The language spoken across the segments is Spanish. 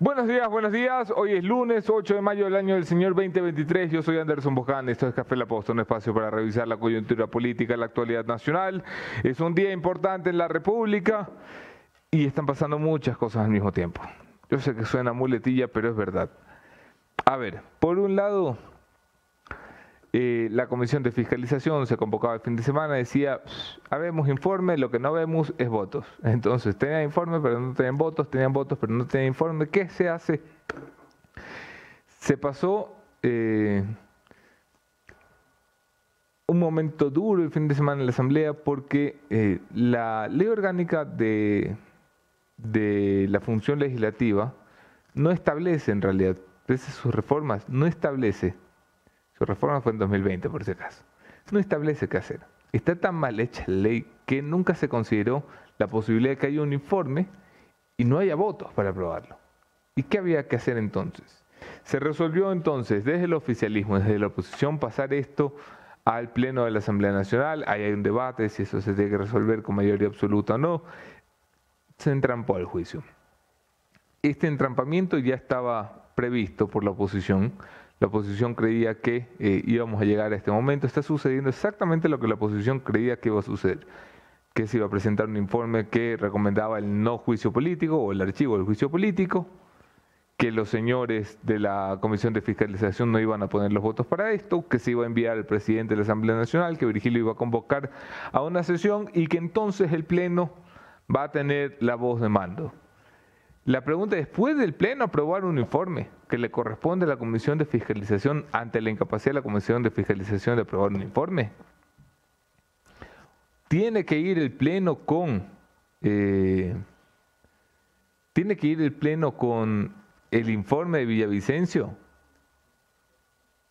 Buenos días, buenos días. Hoy es lunes 8 de mayo del año del Señor 2023. Yo soy Anderson Boján. Esto es Café La Posta, un espacio para revisar la coyuntura política, la actualidad nacional. Es un día importante en la República y están pasando muchas cosas al mismo tiempo. Yo sé que suena muletilla, pero es verdad. A ver, por un lado, eh, la comisión de fiscalización se convocaba el fin de semana, decía, habemos informe, lo que no vemos es votos. Entonces, tenían informe, pero no tenían votos, tenían votos, pero no tenían informe. ¿Qué se hace? Se pasó eh, un momento duro el fin de semana en la Asamblea porque eh, la ley orgánica de, de la función legislativa no establece en realidad, pese a sus reformas, no establece su reforma fue en 2020, por si acaso. No establece qué hacer. Está tan mal hecha la ley que nunca se consideró la posibilidad de que haya un informe y no haya votos para aprobarlo. ¿Y qué había que hacer entonces? Se resolvió entonces desde el oficialismo, desde la oposición, pasar esto al Pleno de la Asamblea Nacional. Ahí hay un debate si eso se tiene que resolver con mayoría absoluta o no. Se entrampó al juicio. Este entrampamiento ya estaba previsto por la oposición la oposición creía que eh, íbamos a llegar a este momento. Está sucediendo exactamente lo que la oposición creía que iba a suceder. Que se iba a presentar un informe que recomendaba el no juicio político o el archivo del juicio político, que los señores de la Comisión de Fiscalización no iban a poner los votos para esto, que se iba a enviar al presidente de la Asamblea Nacional, que Virgilio iba a convocar a una sesión y que entonces el Pleno va a tener la voz de mando. La pregunta es, ¿puede el Pleno aprobar un informe que le corresponde a la Comisión de Fiscalización ante la incapacidad de la Comisión de Fiscalización de aprobar un informe? Tiene que ir el Pleno con... Eh, tiene que ir el Pleno con el informe de Villavicencio.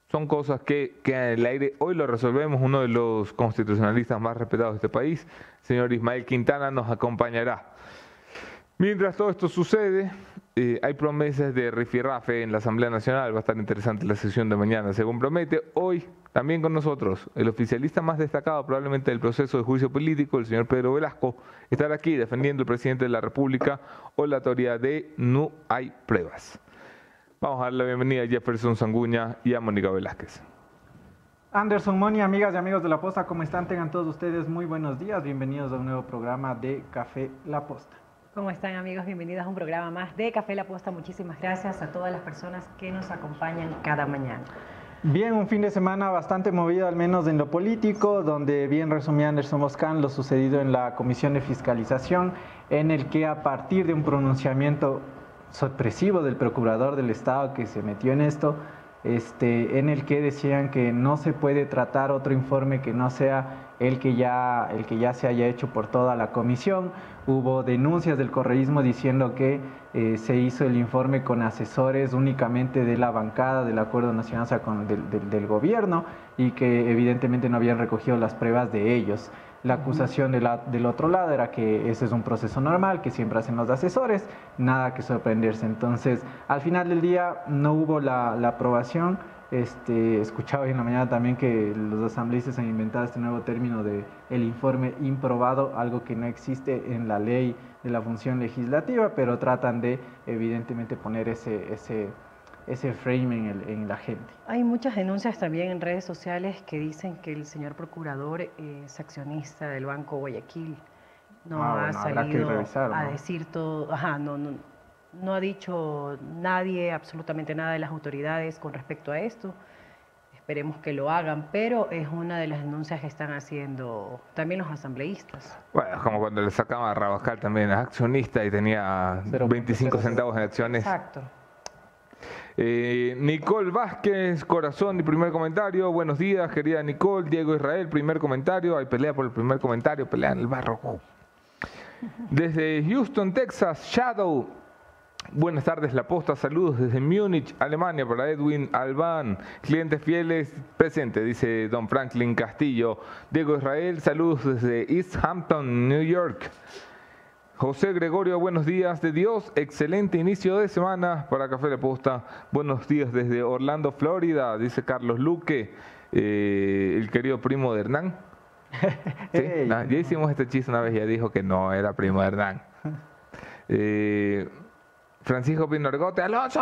Son cosas que quedan en el aire. Hoy lo resolvemos. Uno de los constitucionalistas más respetados de este país, señor Ismael Quintana, nos acompañará. Mientras todo esto sucede, eh, hay promesas de rifirrafe en la Asamblea Nacional. Va a estar interesante la sesión de mañana, según promete. Hoy, también con nosotros, el oficialista más destacado probablemente del proceso de juicio político, el señor Pedro Velasco, estará aquí defendiendo al presidente de la República o la teoría de no hay pruebas. Vamos a darle la bienvenida a Jefferson Sanguña y a Mónica Velázquez. Anderson Moni, amigas y amigos de La Posta, ¿cómo están? Tengan todos ustedes muy buenos días. Bienvenidos a un nuevo programa de Café La Posta. ¿Cómo están amigos? Bienvenidos a un programa más de Café La Posta. Muchísimas gracias a todas las personas que nos acompañan cada mañana. Bien, un fin de semana bastante movido, al menos en lo político, donde bien resumía Anderson Moscán lo sucedido en la Comisión de Fiscalización, en el que a partir de un pronunciamiento sorpresivo del Procurador del Estado que se metió en esto, este, en el que decían que no se puede tratar otro informe que no sea el que ya, el que ya se haya hecho por toda la comisión. Hubo denuncias del correísmo diciendo que eh, se hizo el informe con asesores únicamente de la bancada del Acuerdo Nacional, o sea, con, del, del, gobierno, y que evidentemente no habían recogido las pruebas de ellos. La acusación de la, del otro lado era que ese es un proceso normal, que siempre hacen los asesores, nada que sorprenderse. Entonces, al final del día no hubo la, la aprobación este, escuchaba hoy en la mañana también que los asambleístas han inventado este nuevo término de el informe improbado, algo que no existe en la ley de la función legislativa, pero tratan de evidentemente poner ese, ese, ese frame en, en la gente. Hay muchas denuncias también en redes sociales que dicen que el señor procurador es accionista del Banco Guayaquil. No ah, ha salido a decir todo, ajá, no, no, no ha dicho nadie, absolutamente nada de las autoridades con respecto a esto. Esperemos que lo hagan, pero es una de las denuncias que están haciendo también los asambleístas. Bueno, como cuando le sacaban a Rabascal también, es accionista y tenía 25 centavos en acciones. Exacto. Eh, Nicole Vázquez, corazón y primer comentario. Buenos días, querida Nicole. Diego Israel, primer comentario. Hay pelea por el primer comentario, pelea en el barro. Desde Houston, Texas, Shadow Buenas tardes, La Posta. Saludos desde Múnich, Alemania, para Edwin Albán. Clientes fieles presente, dice Don Franklin Castillo. Diego Israel, saludos desde East Hampton, New York. José Gregorio, buenos días de Dios. Excelente inicio de semana para Café La Posta. Buenos días desde Orlando, Florida, dice Carlos Luque, eh, el querido primo de Hernán. ya hicimos este chiste una vez, ya dijo que no era primo de Hernán. Eh, Francisco Pinorgote, Alonso,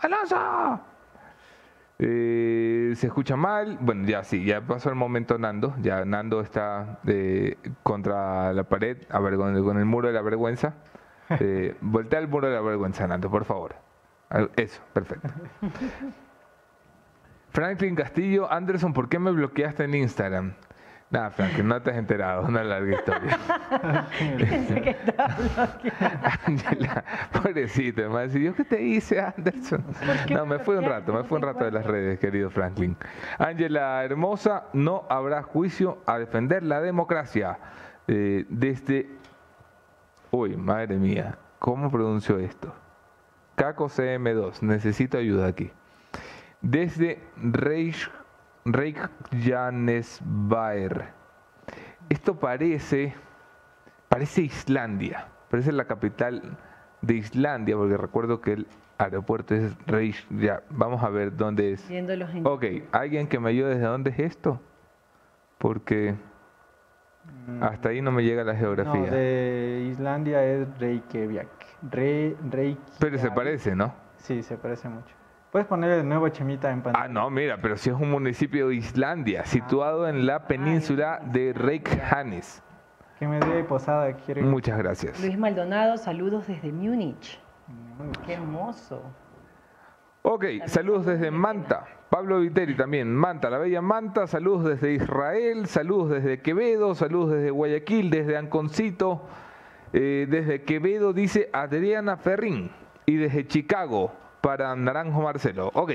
Alonso. Eh, se escucha mal. Bueno, ya sí, ya pasó el momento Nando. Ya Nando está eh, contra la pared, a ver, con, el muro de la vergüenza. Eh, voltea el muro de la vergüenza, Nando, por favor. Eso, perfecto. Franklin Castillo, Anderson, ¿por qué me bloqueaste en Instagram? Nada, Franklin, no te has enterado, una larga historia. Pensé que estaba Ángela, pobrecito, me decir, ¿yo qué te hice, Anderson? No, me fue un rato, me fue un rato de las redes, querido Franklin. Ángela Hermosa, no habrá juicio a defender la democracia. Eh, desde. Uy, madre mía, ¿cómo pronuncio esto? Caco CM2, necesito ayuda aquí. Desde Reich Reykjanesbaer. Esto parece, parece Islandia, parece la capital de Islandia, porque recuerdo que el aeropuerto es Reykjavik. Vamos a ver dónde es. Ok, ¿alguien que me ayude desde dónde es esto? Porque mm. hasta ahí no me llega la geografía. No, de Islandia es Reykjavik. Pero se parece, ¿no? Sí, se parece mucho. Puedes ponerle de nuevo Chemita en pantalla. Ah, no, mira, pero si es un municipio de Islandia, situado en la península de Reykjanes. Que me dé posada, quiere. Muchas gracias. Luis Maldonado, saludos desde Múnich. Qué hermoso. Ok, saludos desde Manta. Pablo Viteri también, Manta, la bella Manta, saludos desde Israel, saludos desde Quevedo, saludos desde Guayaquil, desde Anconcito, eh, desde Quevedo dice Adriana Ferrín y desde Chicago para Naranjo Marcelo. Ok,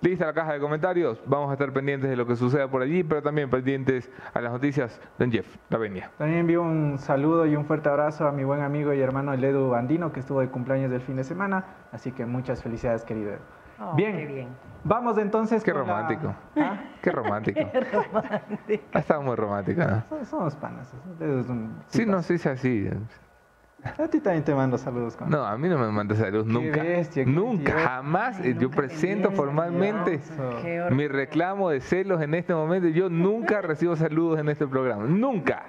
lista la caja de comentarios. Vamos a estar pendientes de lo que suceda por allí, pero también pendientes a las noticias de Jeff, la venia. También envío un saludo y un fuerte abrazo a mi buen amigo y hermano Edu Andino, que estuvo de cumpleaños del fin de semana. Así que muchas felicidades, querido oh, bien. bien. Vamos entonces. Qué romántico. ¿Ah? Qué romántico. Qué romántico. Ha estado muy romántico. Somos panas. sí, no, sí, es así. A ti también te mando saludos. No, a mí no me manda saludos nunca. nunca, jamás. yo presento formalmente mi reclamo de celos en este momento. Yo nunca recibo saludos en este programa. Nunca.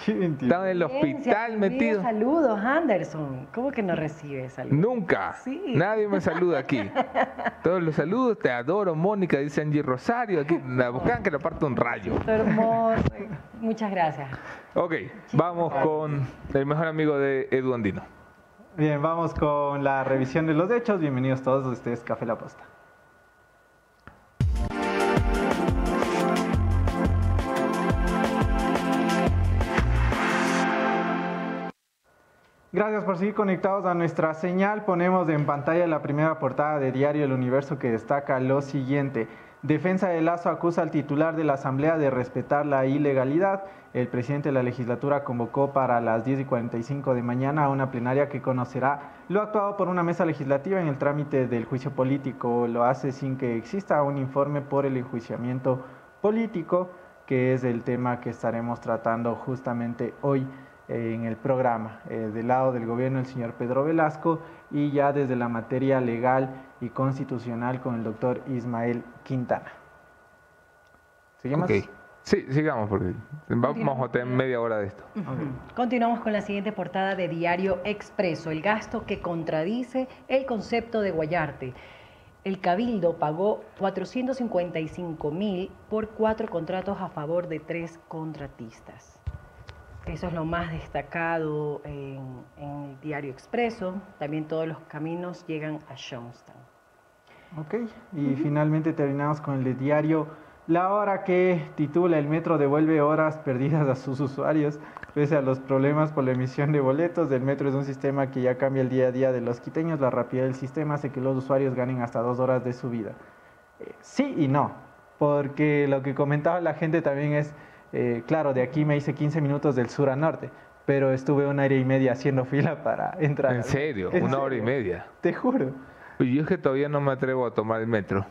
Estaba en el hospital metido. Saludos, Anderson. ¿Cómo que no recibes saludos? Nunca. Nadie me saluda aquí. Todos los saludos, te adoro, Mónica, dice Angie Rosario. Aquí la buscan que le parto un rayo. Hermoso. Muchas gracias. Ok, vamos con el mejor amigo de Edu Andino. Bien, vamos con la revisión de los hechos. Bienvenidos todos, ustedes Café La Posta. Gracias por seguir conectados a nuestra señal. Ponemos en pantalla la primera portada de Diario El Universo que destaca lo siguiente. Defensa de Lazo acusa al titular de la Asamblea de respetar la ilegalidad. El presidente de la legislatura convocó para las 10 y 45 de mañana a una plenaria que conocerá lo actuado por una mesa legislativa en el trámite del juicio político. Lo hace sin que exista un informe por el enjuiciamiento político, que es el tema que estaremos tratando justamente hoy en el programa. Eh, del lado del gobierno el señor Pedro Velasco y ya desde la materia legal y constitucional con el doctor Ismael Quintana. ¿Seguimos? Sí, sigamos porque vamos a tener media hora de esto. Continuamos con la siguiente portada de Diario Expreso, el gasto que contradice el concepto de Guayarte. El Cabildo pagó 455 mil por cuatro contratos a favor de tres contratistas. Eso es lo más destacado en, el diario Expreso. También todos los caminos llegan a Johnstown. Ok, y finalmente terminamos con el diario La Hora que titula El metro devuelve horas perdidas a sus usuarios. Pese a los problemas por la emisión de boletos, el metro es un sistema que ya cambia el día a día de los quiteños. La rapidez del sistema hace que los usuarios ganen hasta dos horas de su vida. Eh, sí y no, porque lo que comentaba la gente también es eh, claro, de aquí me hice 15 minutos del sur a norte, pero estuve una hora y media haciendo fila para entrar. ¿En serio? ¿Una hora y media? Te juro. Y yo es que todavía no me atrevo a tomar el metro.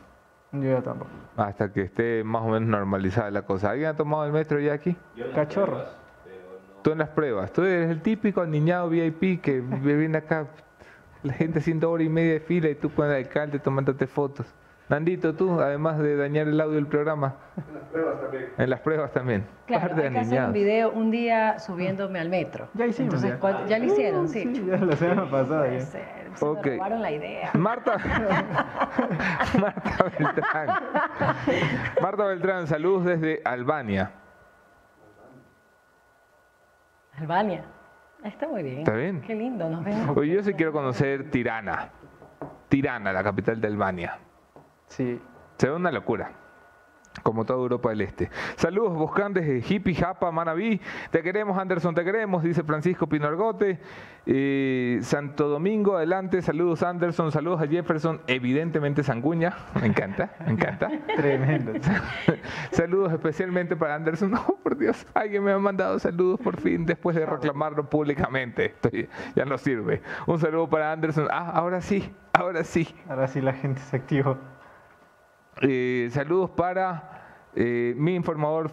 Yo tampoco. Hasta que esté más o menos normalizada la cosa. ¿Alguien ha tomado el metro ya aquí? Cachorros. Tú en las pruebas. Tú eres el típico niñado VIP que viene acá, la gente haciendo hora y media de fila y tú con el alcalde tomándote fotos. Nandito, tú, además de dañar el audio del programa. En las pruebas también. En las pruebas también. Claro, hay que hacer un video un día subiéndome al metro. Ya hicimos. Entonces, ya. ya. lo hicieron, sí. Sí, ya la semana pasada. Se me robaron la idea. Marta, Marta Beltrán. Marta Beltrán, saludos desde Albania. Albania. Está muy bien. Está bien. Qué lindo, nos vemos. Oye, yo sí quiero conocer Tirana. Tirana, la capital de Albania. Sí. Se ve una locura como toda Europa del Este. Saludos buscantes de Hippie, Japa, Manabí. Te queremos, Anderson, te queremos, dice Francisco Pinargote. Eh, Santo Domingo, adelante. Saludos, Anderson. Saludos a Jefferson. Evidentemente, Sanguña. Me encanta, me encanta. Tremendo. saludos especialmente para Anderson. No, por Dios, alguien me ha mandado saludos por fin después de reclamarlo públicamente. ya no sirve. Un saludo para Anderson. Ah, ahora sí, ahora sí. Ahora sí la gente se activó. Eh, saludos para eh, mi informador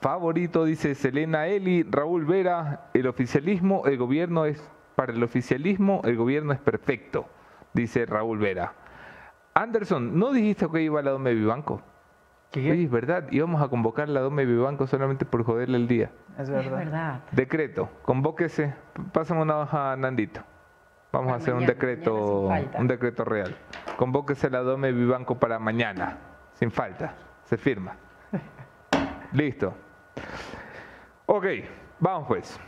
favorito, dice Selena Eli, Raúl Vera, el oficialismo, el gobierno es, para el oficialismo, el gobierno es perfecto, dice Raúl Vera. Anderson, ¿no dijiste que iba a la Dome Vivanco? ¿Qué? Sí, es verdad, íbamos a convocar la Dome Vivanco solamente por joderle el día. Es verdad. Decreto, convóquese, pásame una hoja a Nandito. Vamos a hacer un decreto, un decreto real. Convóquese la Dome Vivanco para mañana, sin falta, se firma. Listo. Ok, vamos pues.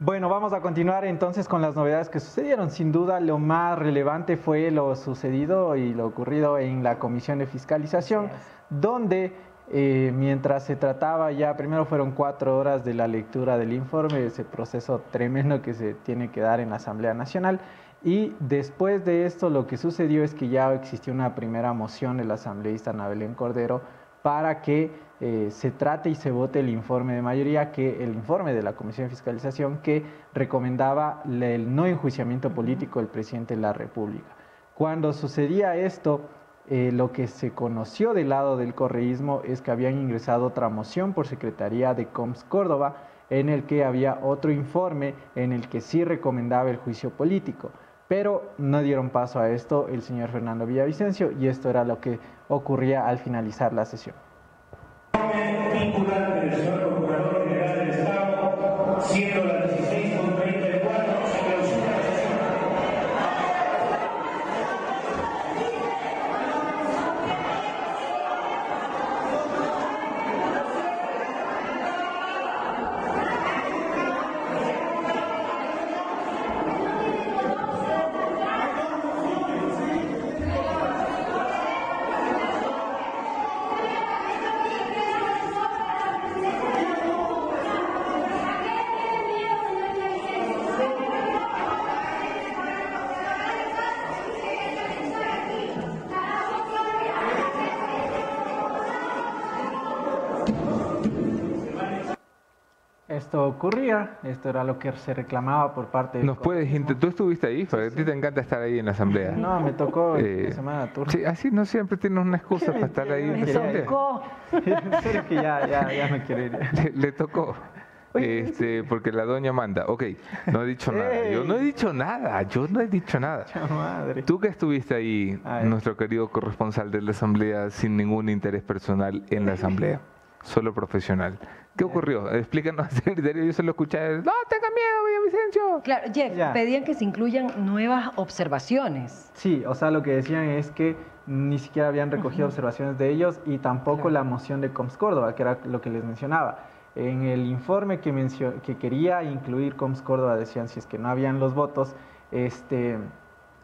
Bueno, vamos a continuar entonces con las novedades que sucedieron. Sin duda, lo más relevante fue lo sucedido y lo ocurrido en la Comisión de Fiscalización, donde eh, mientras se trataba ya, primero fueron cuatro horas de la lectura del informe, ese proceso tremendo que se tiene que dar en la Asamblea Nacional. Y después de esto lo que sucedió es que ya existió una primera moción del asambleísta Nabelén Cordero para que eh, se trate y se vote el informe de mayoría, que el informe de la Comisión de Fiscalización que recomendaba el no enjuiciamiento político del presidente de la República. Cuando sucedía esto, eh, lo que se conoció del lado del correísmo es que habían ingresado otra moción por Secretaría de Coms Córdoba en el que había otro informe en el que sí recomendaba el juicio político. Pero no dieron paso a esto el señor Fernando Villavicencio y esto era lo que ocurría al finalizar la sesión. Esto ocurría, esto era lo que se reclamaba por parte de... ¿Nos puedes, tú estuviste ahí? a ti te encanta estar ahí en la asamblea. No, me tocó eh, semana turno. Sí, así no siempre tienes una excusa para estar ahí en la asamblea. Me tocó. en que ya, ya, ya no quiero ir. Le, tocó. Este, porque la doña manda. Ok, no he dicho nada. Yo no he dicho nada. Yo no he dicho nada. Madre. Tú que estuviste ahí, nuestro querido corresponsal de la asamblea, sin ningún interés personal en la asamblea, solo profesional. ¿Qué ocurrió? Explícanos el criterio. Yo solo escuché, no tenga miedo, Vicencio. Claro, Jeff, pedían que se incluyan nuevas observaciones. Sí, o sea, lo que decían es que ni siquiera habían recogido observaciones de ellos y tampoco la moción de Coms Córdoba, que era lo que les mencionaba. En el informe que, que quería incluir Coms Córdoba decían si es que no habían los votos, este,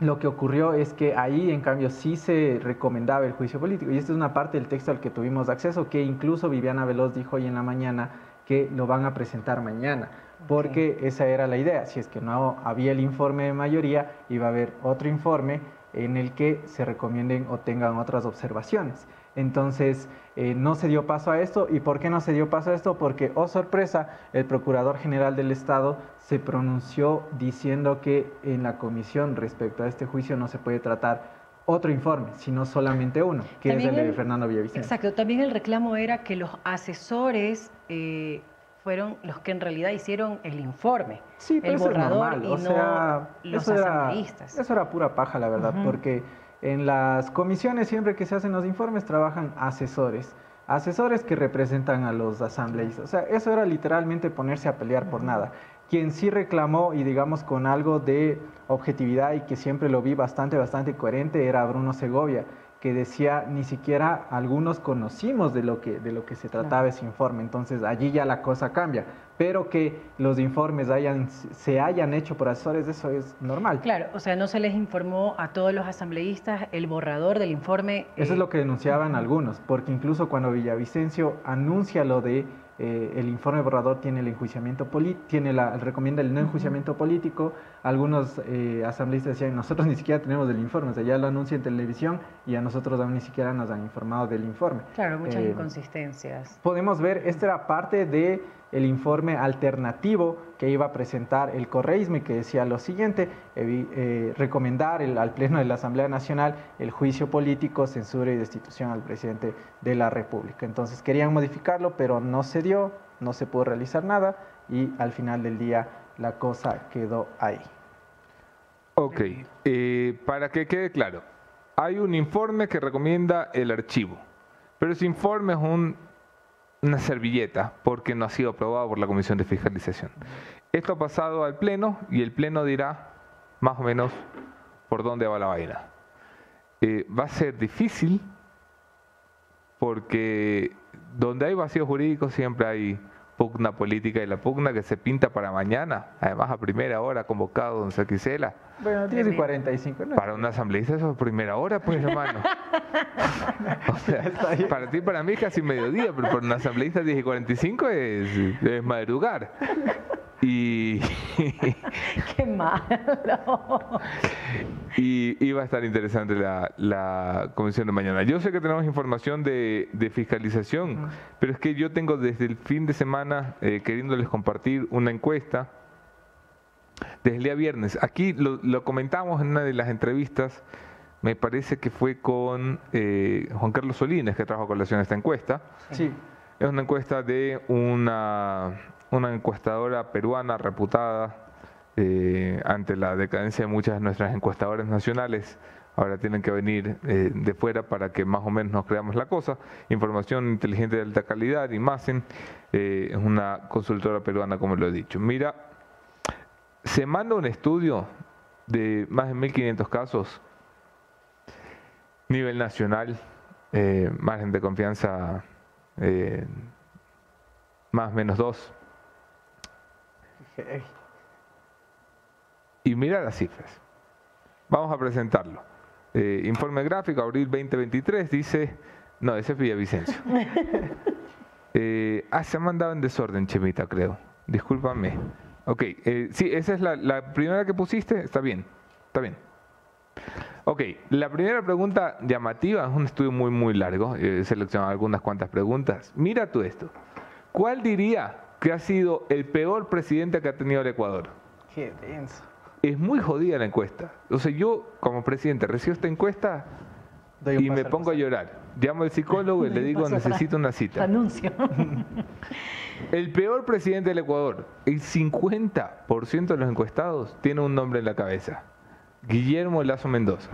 lo que ocurrió es que ahí, en cambio, sí se recomendaba el juicio político. Y esta es una parte del texto al que tuvimos acceso, que incluso Viviana Veloz dijo hoy en la mañana que lo van a presentar mañana, porque esa era la idea. Si es que no había el informe de mayoría, iba a haber otro informe en el que se recomienden o tengan otras observaciones. Entonces, eh, no se dio paso a esto. ¿Y por qué no se dio paso a esto? Porque, oh sorpresa, el Procurador General del Estado se pronunció diciendo que en la comisión respecto a este juicio no se puede tratar otro informe, sino solamente uno, que es el de Fernando Villavicencio. Exacto, también el reclamo era que los asesores eh, fueron los que en realidad hicieron el informe, sí, el borrador y o no los eso Era, eso era pura paja, la verdad, porque en las comisiones siempre que se hacen los informes trabajan asesores asesores que representan a los asambleístas. O sea, eso era literalmente ponerse a pelear por nada. Quien sí reclamó y digamos con algo de objetividad y que siempre lo vi bastante, bastante coherente era Bruno Segovia, que decía ni siquiera algunos conocimos de lo que, de lo que se trataba ese informe. Entonces allí ya la cosa cambia. Pero que los informes hayan, se hayan hecho por asesores, eso es normal. Claro, o sea, no se les informó a todos los asambleístas el borrador del informe. Eso es eh, lo que denunciaban algunos, porque incluso cuando Villavicencio anuncia lo de eh, el informe borrador tiene el enjuiciamiento tiene la, recomienda el no enjuiciamiento político. Algunos eh, asambleístas decían, nosotros ni siquiera tenemos el informe, o sea, ya lo anuncia en televisión y a nosotros aún ni siquiera nos han informado del informe. Claro, muchas eh, inconsistencias. Podemos ver, esta era parte de el informe alternativo que iba a presentar el Correisme, que decía lo siguiente, eh, recomendar al Pleno de la Asamblea Nacional el juicio político, censura y destitución al presidente de la República. Entonces querían modificarlo, pero no se dio, no se pudo realizar nada y al final del día la cosa quedó ahí. Ok, eh, para que quede claro, hay un informe que recomienda el archivo, pero ese informe es un una servilleta porque no ha sido aprobado por la Comisión de Fiscalización. Esto ha pasado al Pleno y el Pleno dirá más o menos por dónde va la vaina. Eh, va a ser difícil porque donde hay vacío jurídico siempre hay pugna política y la pugna que se pinta para mañana, además a primera hora convocado don Saquicela. Bueno, 10 y 45, ¿no? Para una asambleísta eso es primera hora, pues hermano. o sea, para ti, para mí es casi mediodía, pero para una asambleísta 10 y 45 es, es madrugar. Y. ¡Qué malo! Y, va a estar interesante la, comisión de mañana. Yo sé que tenemos información de, fiscalización, pero es que yo tengo desde el fin de semana eh, queriéndoles compartir una encuesta. Desde el día viernes. Aquí lo, comentamos en una de las entrevistas, me parece que fue con eh, Juan Carlos Solines, que trajo a colación esta encuesta. Sí. Es una encuesta de una una encuestadora peruana reputada eh, ante la decadencia de muchas de nuestras encuestadoras nacionales. Ahora tienen que venir eh, de fuera para que más o menos nos creamos la cosa. Información inteligente de alta calidad, Imagen, eh, es una consultora peruana, como lo he dicho. Mira, se manda un estudio de más de 1.500 casos, nivel nacional, margen de confianza más menos 2, y mira las cifras. Vamos a presentarlo. Eh, informe gráfico, abril 2023, dice... No, ese es Villavicencio. eh, ah, se ha mandado en desorden, Chemita, creo. Discúlpame. Ok, eh, sí, esa es la, primera que pusiste. Está bien, está bien. Ok, la primera pregunta llamativa es un estudio muy, muy largo. He seleccionado algunas cuantas preguntas. Mira tú esto. ¿Cuál diría que ha sido el peor presidente que ha tenido el Ecuador. Qué denso. Es muy jodida la encuesta. O sea, yo como presidente recibo esta encuesta y me pongo a llorar. Llamo al psicólogo y le digo necesito una cita. Anuncio. El peor presidente del Ecuador, el 50% de los encuestados tiene un nombre en la cabeza. Guillermo Lazo Mendoza.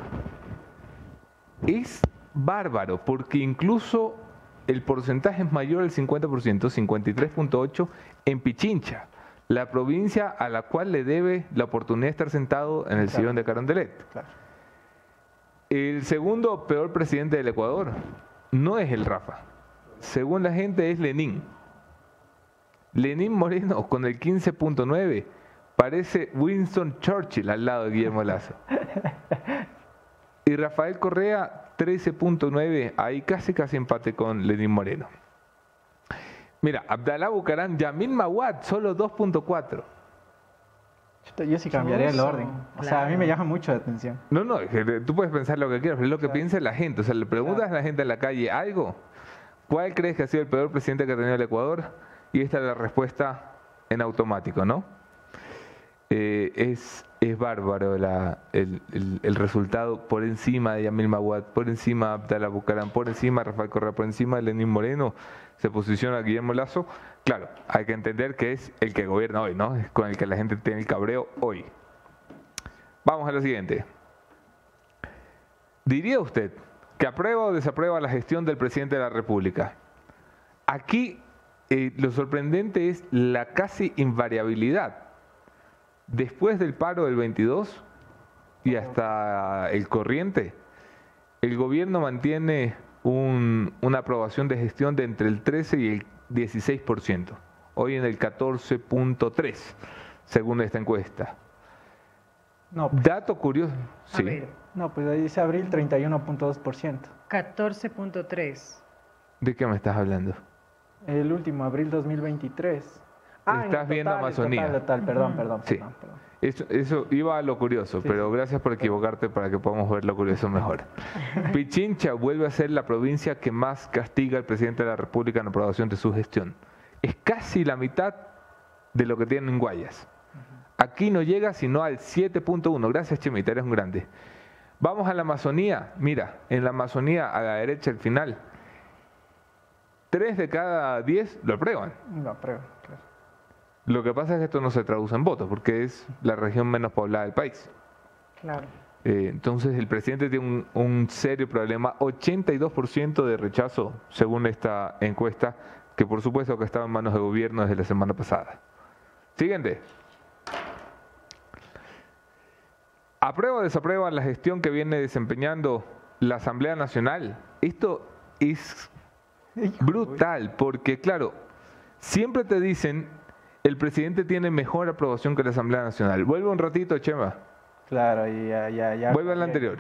Es bárbaro porque incluso el porcentaje es mayor del 50%, 53.8% en Pichincha, la provincia a la cual le debe la oportunidad de estar sentado en el sillón de Carondelet. El segundo peor presidente del Ecuador no es el Rafa. Según la gente es Lenín. Lenín Moreno con el 15.9 parece Winston Churchill al lado de Guillermo Lazo. Y Rafael Correa 13.9, ahí casi casi empate con Lenín Moreno. Mira, Abdalá Bucarán, Yamil Mawad, solo 2.4. Yo sí cambiaría el orden. O sea, a mí me llama mucho la atención. No, no, tú puedes pensar lo que quieras, pero es lo que piensa la gente. O sea, le preguntas a la gente en la calle algo. ¿Cuál crees que ha sido el peor presidente que ha tenido el Ecuador? Y esta es la respuesta en automático, ¿no? Es, es bárbaro el, resultado por encima de Yamil Mawad, por encima de Abdallah Bucaram, por encima de Rafael Correa, por encima de Lenín Moreno, se posiciona Guillermo Lazo. Claro, hay que entender que es el que gobierna hoy, ¿no? Es con el que la gente tiene el cabreo hoy. Vamos a lo siguiente. ¿Diría usted que aprueba o desaprueba la gestión del presidente de la República? Aquí eh, lo sorprendente es la casi invariabilidad después del paro del 22 y hasta el corriente, el gobierno mantiene una aprobación de gestión de entre el 13 y el 16%, hoy en el 14.3%, según esta encuesta. No, pues, Dato curioso. Sí. no, pues ahí dice abril 31.2%. 14.3%. ¿De qué me estás hablando? El último, abril 2023. Ah, Estás viendo Amazonía. perdón, perdón, sí. Eso, iba a lo curioso, pero gracias por equivocarte para que podamos ver lo curioso mejor. Pichincha vuelve a ser la provincia que más castiga al presidente de la República en aprobación de su gestión. Es casi la mitad de lo que tiene en Guayas. Aquí no llega sino al 7.1. Gracias, Chemita, eres un grande. Vamos a la Amazonía. Mira, en la Amazonía, a la derecha, al final, tres de cada diez lo aprueban. Lo aprueban, claro. Lo que pasa es que esto no se traduce en votos, porque es la región menos poblada del país. Claro. Eh, entonces el presidente tiene un, serio problema, 82% de rechazo, según esta encuesta, que por supuesto que estaba en manos del gobierno desde la semana pasada. Siguiente. ¿Aprueba o desaprueba la gestión que viene desempeñando la Asamblea Nacional? Esto es brutal, porque claro, siempre te dicen el presidente tiene mejor aprobación que la Asamblea Nacional. Vuelve un ratito, Chema. Claro, y ya, ya, ya. Vuelve a la anterior.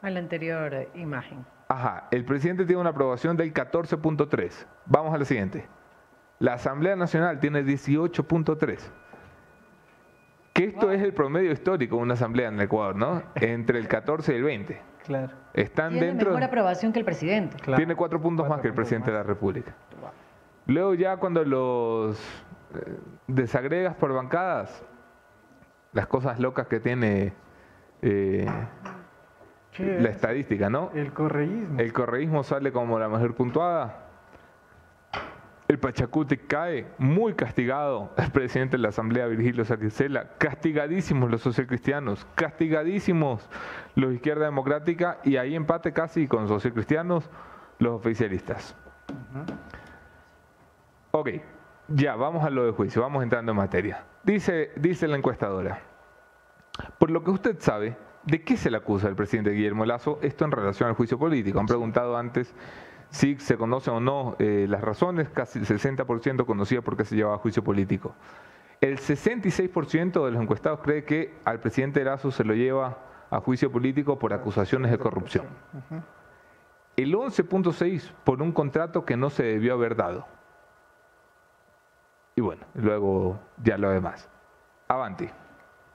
A la anterior eh, imagen. Ajá, el presidente tiene una aprobación del 14.3. Vamos a la siguiente. La Asamblea Nacional tiene 18.3. Que esto es el promedio histórico de una asamblea en el Ecuador, ¿no? Entre el 14 y el 20. Claro. Están tiene dentro. mejor aprobación que el presidente. Tiene cuatro puntos más que el presidente de la República. Luego ya cuando los desagregas por bancadas las cosas locas que tiene eh, la estadística, ¿no? El correísmo. El correísmo sale como la mejor puntuada. El Pachacuti cae muy castigado el presidente de la Asamblea, Virgilio Saquicela. Castigadísimos los socialcristianos, castigadísimos los izquierda democrática y ahí empate casi con socialcristianos los oficialistas. Ok. Ya, vamos a lo de juicio, vamos entrando en materia. Dice, dice la encuestadora, por lo que usted sabe, ¿de qué se le acusa al presidente Guillermo Lazo esto en relación al juicio político? Han preguntado antes si se conocen o no eh, las razones, casi el 60% conocía por qué se llevaba a juicio político. El 66% de los encuestados cree que al presidente Lazo se lo lleva a juicio político por acusaciones de corrupción. El 11.6% por un contrato que no se debió haber dado. Y bueno, luego ya lo demás. Avanti.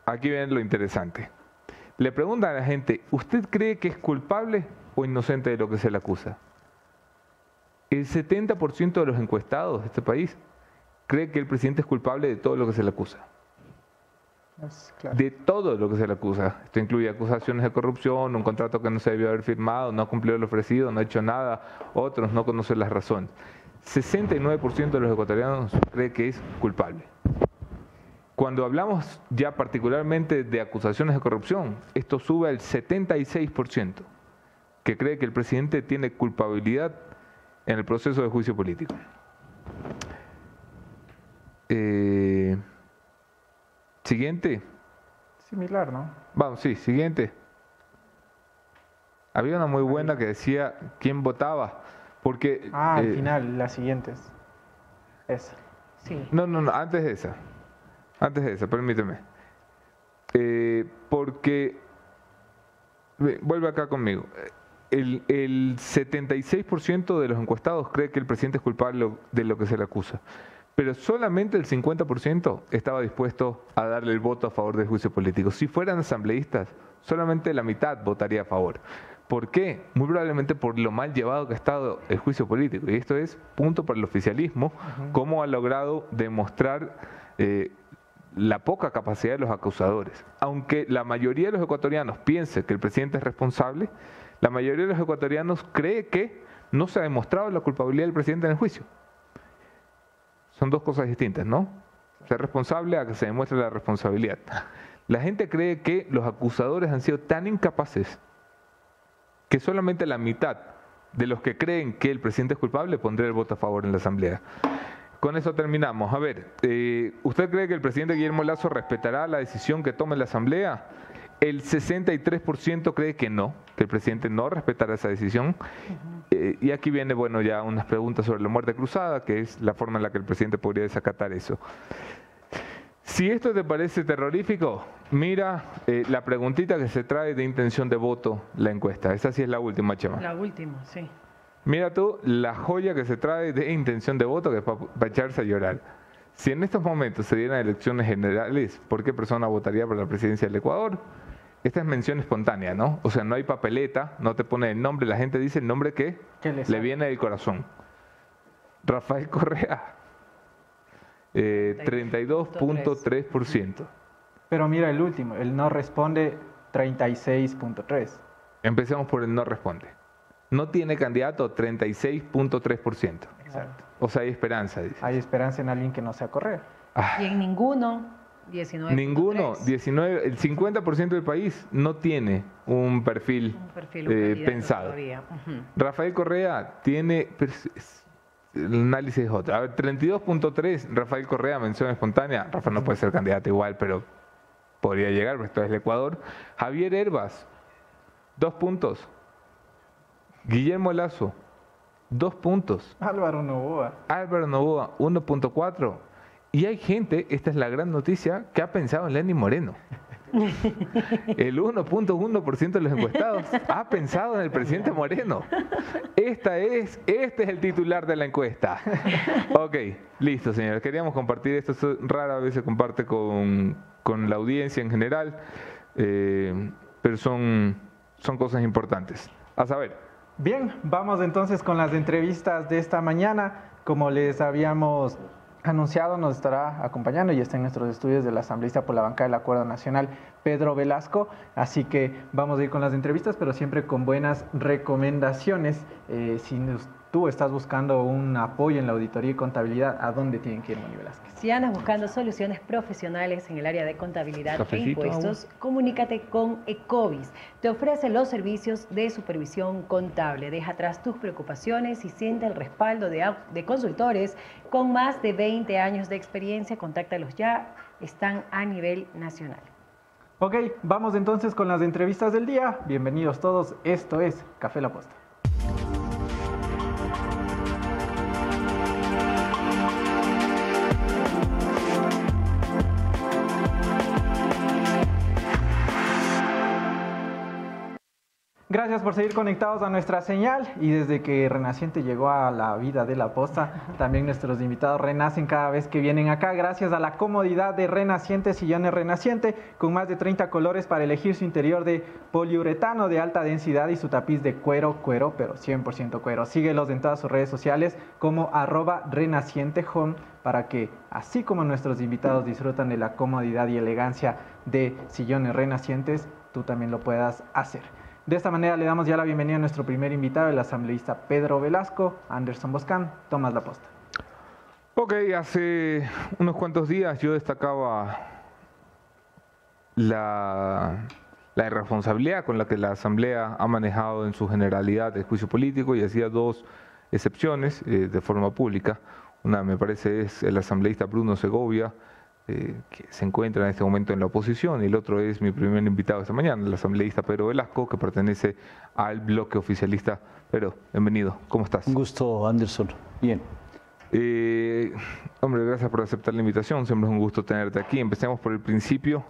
Aquí viene lo interesante. Le preguntan a la gente, ¿usted cree que es culpable o inocente de lo que se le acusa? El 70% de los encuestados de este país cree que el presidente es culpable de todo lo que se le acusa. De todo lo que se le acusa. Esto incluye acusaciones de corrupción, un contrato que no se debió haber firmado, no ha cumplido lo ofrecido, no ha hecho nada, otros no conocen las razones. 69% de los ecuatorianos cree que es culpable. Cuando hablamos ya particularmente de acusaciones de corrupción, esto sube al 76%, que cree que el presidente tiene culpabilidad en el proceso de juicio político. Eh, siguiente. Similar, ¿no? Vamos, sí, siguiente. Había una muy buena que decía quién votaba. Porque, ah, al eh, final, las siguientes. Esa. Sí. No, no, no, antes de esa. Antes de esa, permíteme. Eh, porque, vuelve acá conmigo. El, el 76% de los encuestados cree que el presidente es culpable de lo que se le acusa, pero solamente el 50% estaba dispuesto a darle el voto a favor del juicio político. Si fueran asambleístas, solamente la mitad votaría a favor. ¿Por qué? Muy probablemente por lo mal llevado que ha estado el juicio político. Y esto es punto para el oficialismo, cómo ha logrado demostrar eh, la poca capacidad de los acusadores. Aunque la mayoría de los ecuatorianos piense que el presidente es responsable, la mayoría de los ecuatorianos cree que no se ha demostrado la culpabilidad del presidente en el juicio. Son dos cosas distintas, ¿no? Ser responsable a que se demuestre la responsabilidad. La gente cree que los acusadores han sido tan incapaces que solamente la mitad de los que creen que el presidente es culpable pondría el voto a favor en la Asamblea. con eso terminamos. A ver, eh, ¿usted cree que el presidente Guillermo Lazo respetará la decisión que tome la Asamblea? El 63% cree que no, que el presidente no respetará esa decisión. Eh, y aquí viene, bueno, ya unas preguntas sobre la muerte cruzada, que es la forma en la que el presidente podría desacatar eso. Si esto te parece terrorífico, mira eh, la preguntita que se trae de intención de voto, la encuesta. Esa sí es la última, Chema. La última, sí. Mira tú la joya que se trae de intención de voto, que es para echarse a llorar. Si en estos momentos se dieran elecciones generales, ¿por qué persona votaría por la presidencia del Ecuador? Esta es mención espontánea, ¿no? O sea, no hay papeleta, no te pone el nombre, la gente dice el nombre que le viene del corazón. Rafael Correa, 32.3%. Eh, Pero mira el último, el no responde 36.3%. Empecemos por el no responde. No tiene candidato 36.3%. Exacto. O sea, hay esperanza, dice. Hay esperanza en alguien que no sea Correa. Ah. Y en ninguno, 19. Ninguno, 19, el 50% del país no tiene un perfil, eh, pensado. Rafael Correa tiene el análisis es otro. A ver, 32.3, Rafael Correa, mención espontánea. Rafael no puede ser candidato igual, pero podría llegar, porque esto es el Ecuador. Javier Herbas, dos puntos. Guillermo Lazo, dos puntos. Álvaro Novoa. Álvaro Novoa, 1.4. Y hay gente, esta es la gran noticia, que ha pensado en Lenny Moreno. El 1.1% de los encuestados ha pensado en el presidente Moreno. Esta es, este es el titular de la encuesta. Ok, listo, señores. Queríamos compartir esto. Rara vez se comparte con, la audiencia en general, eh, pero son, son cosas importantes. A saber. Bien, vamos entonces con las entrevistas de esta mañana. Como les habíamos anunciado nos estará acompañando y está en nuestros estudios de la por la banca del Acuerdo Nacional, Pedro Velasco. Así que vamos a ir con las entrevistas, pero siempre con buenas recomendaciones. Eh, si tú estás buscando un apoyo en la auditoría y contabilidad, ¿a dónde tienen que ir, Moni Velázquez? Si andas buscando soluciones profesionales en el área de contabilidad e impuestos, comunícate con Ecovis. Te ofrece los servicios de supervisión contable. Deja atrás tus preocupaciones y siente el respaldo de, de consultores con más de 20 años de experiencia. Contáctalos ya, están a nivel nacional. Ok, vamos entonces con las entrevistas del día. Bienvenidos todos, esto es Café La Posta. Gracias por seguir conectados a nuestra señal y desde que Renaciente llegó a la vida de la posta, también nuestros invitados renacen cada vez que vienen acá gracias a la comodidad de Renaciente, sillones Renaciente, con más de 30 colores para elegir su interior de poliuretano de alta densidad y su tapiz de cuero, cuero, pero 100% cuero. Síguelos en todas sus redes sociales como arroba Renaciente Home para que, así como nuestros invitados disfrutan de la comodidad y elegancia de sillones renacientes, tú también lo puedas hacer. De esta manera le damos ya la bienvenida a nuestro primer invitado, el asambleísta Pedro Velasco, Anderson Boscán, Tomás La Posta. Ok, hace unos cuantos días yo destacaba la, irresponsabilidad con la que la Asamblea ha manejado en su generalidad el juicio político y hacía dos excepciones eh, de forma pública. Una me parece es el asambleísta Bruno Segovia, eh, que se encuentra en este momento en la oposición, y el otro es mi primer invitado esta mañana, el asambleísta Pedro Velasco, que pertenece al bloque oficialista. Pero, bienvenido, ¿cómo estás? Un gusto, Anderson. Bien. Eh, hombre, gracias por aceptar la invitación, siempre es un gusto tenerte aquí. Empecemos por el principio,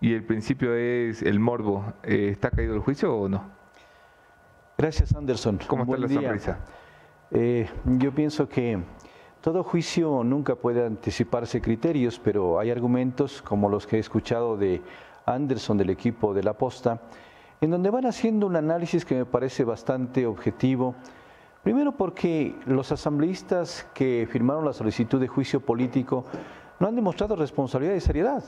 y el principio es el morbo. Eh, ¿Está caído el juicio o no? Gracias, Anderson. ¿Cómo está la sonrisa? yo pienso que todo juicio nunca puede anticiparse criterios, pero hay argumentos como los que he escuchado de Anderson del equipo de la posta, en donde van haciendo un análisis que me parece bastante objetivo. Primero porque los asambleístas que firmaron la solicitud de juicio político no han demostrado responsabilidad y seriedad.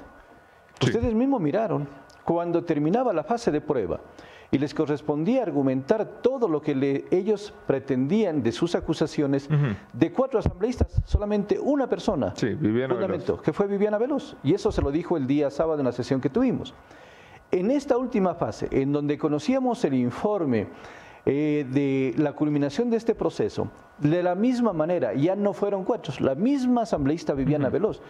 Ustedes mismos miraron cuando terminaba la fase de prueba y les correspondía argumentar todo lo que ellos pretendían de sus acusaciones, de cuatro asambleístas, solamente una persona sí, que fue Viviana Veloz. Y eso se lo dijo el día sábado en la sesión que tuvimos. En esta última fase, en donde conocíamos el informe eh, de la culminación de este proceso, de la misma manera, ya no fueron cuatro, la misma asambleísta Viviana Veloz.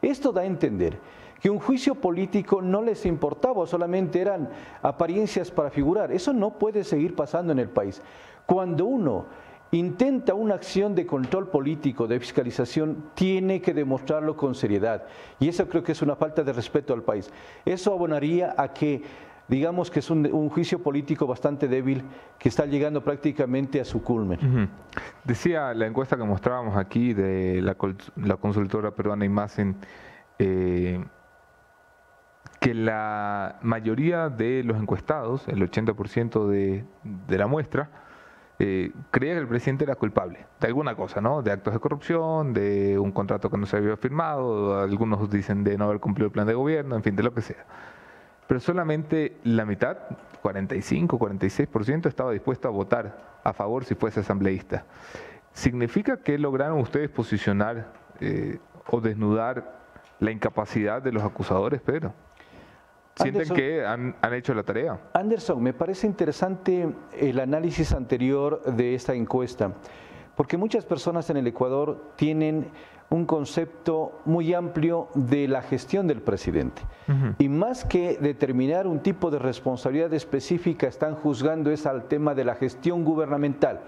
Esto da a entender que un juicio político no les importaba, solamente eran apariencias para figurar. Eso no puede seguir pasando en el país. Cuando uno intenta una acción de control político, de fiscalización, tiene que demostrarlo con seriedad. Y eso creo que es una falta de respeto al país. Eso abonaría a que digamos que es un, juicio político bastante débil que está llegando prácticamente a su culmen. Decía la encuesta que mostrábamos aquí de la, consultora peruana Imagen eh, que la mayoría de los encuestados, el 80% de, de la muestra, eh, creía que el presidente era culpable de alguna cosa, ¿no? De actos de corrupción, de un contrato que no se había firmado, algunos dicen de no haber cumplido el plan de gobierno, en fin, de lo que sea. Pero solamente la mitad, 45, 46%, estaba dispuesto a votar a favor si fuese asambleísta. ¿Significa que lograron ustedes posicionar eh, o desnudar la incapacidad de los acusadores, Pedro? ¿Sienten que han, hecho la tarea? Anderson, me parece interesante el análisis anterior de esta encuesta, porque muchas personas en el Ecuador tienen un concepto muy amplio de la gestión del presidente. Y más que determinar un tipo de responsabilidad específica, están juzgando es al tema de la gestión gubernamental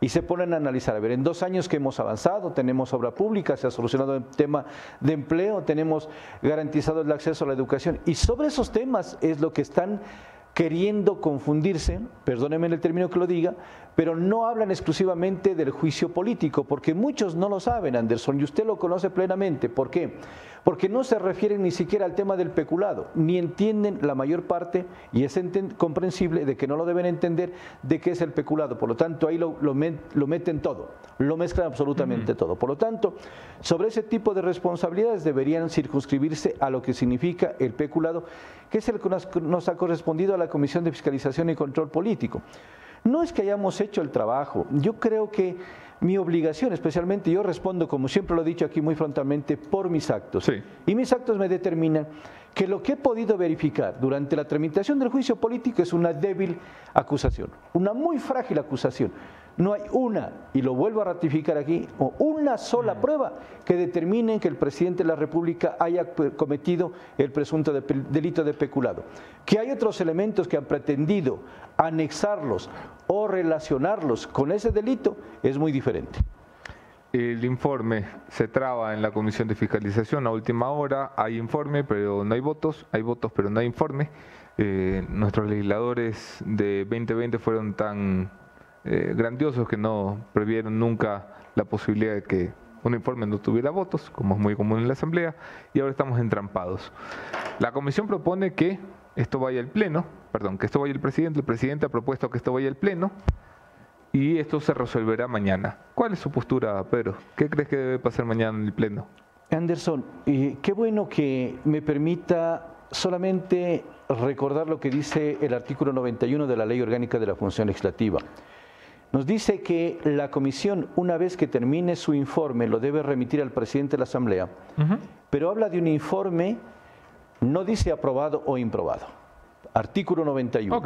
y se ponen a analizar, a ver, en dos años que hemos avanzado, tenemos obra pública, se ha solucionado el tema de empleo, tenemos garantizado el acceso a la educación y sobre esos temas es lo que están queriendo confundirse, perdónenme el término que lo diga, pero no hablan exclusivamente del juicio político, porque muchos no lo saben, Anderson, y usted lo conoce plenamente. ¿Por qué? Porque no se refieren ni siquiera al tema del peculado, ni entienden la mayor parte, y es comprensible de que no lo deben entender, de qué es el peculado. Por lo tanto, ahí lo, meten todo, lo mezclan absolutamente todo. Por lo tanto, sobre ese tipo de responsabilidades deberían circunscribirse a lo que significa el peculado, que es el que nos ha correspondido a la Comisión de Fiscalización y Control Político. No es que hayamos hecho el trabajo, yo creo que mi obligación, especialmente yo respondo, como siempre lo he dicho aquí muy frontalmente, por mis actos. Y mis actos me determinan que lo que he podido verificar durante la tramitación del juicio político es una débil acusación, una muy frágil acusación. No hay una, y lo vuelvo a ratificar aquí, o una sola mm. prueba que determine que el presidente de la República haya cometido el presunto delito de peculado. Que hay otros elementos que han pretendido anexarlos o relacionarlos con ese delito es muy diferente. El informe se traba en la Comisión de Fiscalización a última hora. Hay informe, pero no hay votos. Hay votos, pero no hay informe. Eh, nuestros legisladores de 2020 fueron tan eh, grandiosos que no previeron nunca la posibilidad de que un informe no tuviera votos, como es muy común en la Asamblea, y ahora estamos entrampados. La Comisión propone que esto vaya al Pleno, perdón, que esto vaya al presidente. El presidente ha propuesto que esto vaya al Pleno y esto se resolverá mañana. ¿Cuál es su postura, Pedro? ¿Qué crees que debe pasar mañana en el Pleno? Anderson, qué bueno que me permita solamente recordar lo que dice el artículo 91 de la Ley Orgánica de la Función Legislativa. Nos dice que la comisión, una vez que termine su informe, lo debe remitir al presidente de la Asamblea, pero habla de un informe, no dice aprobado o improbado. Artículo 91.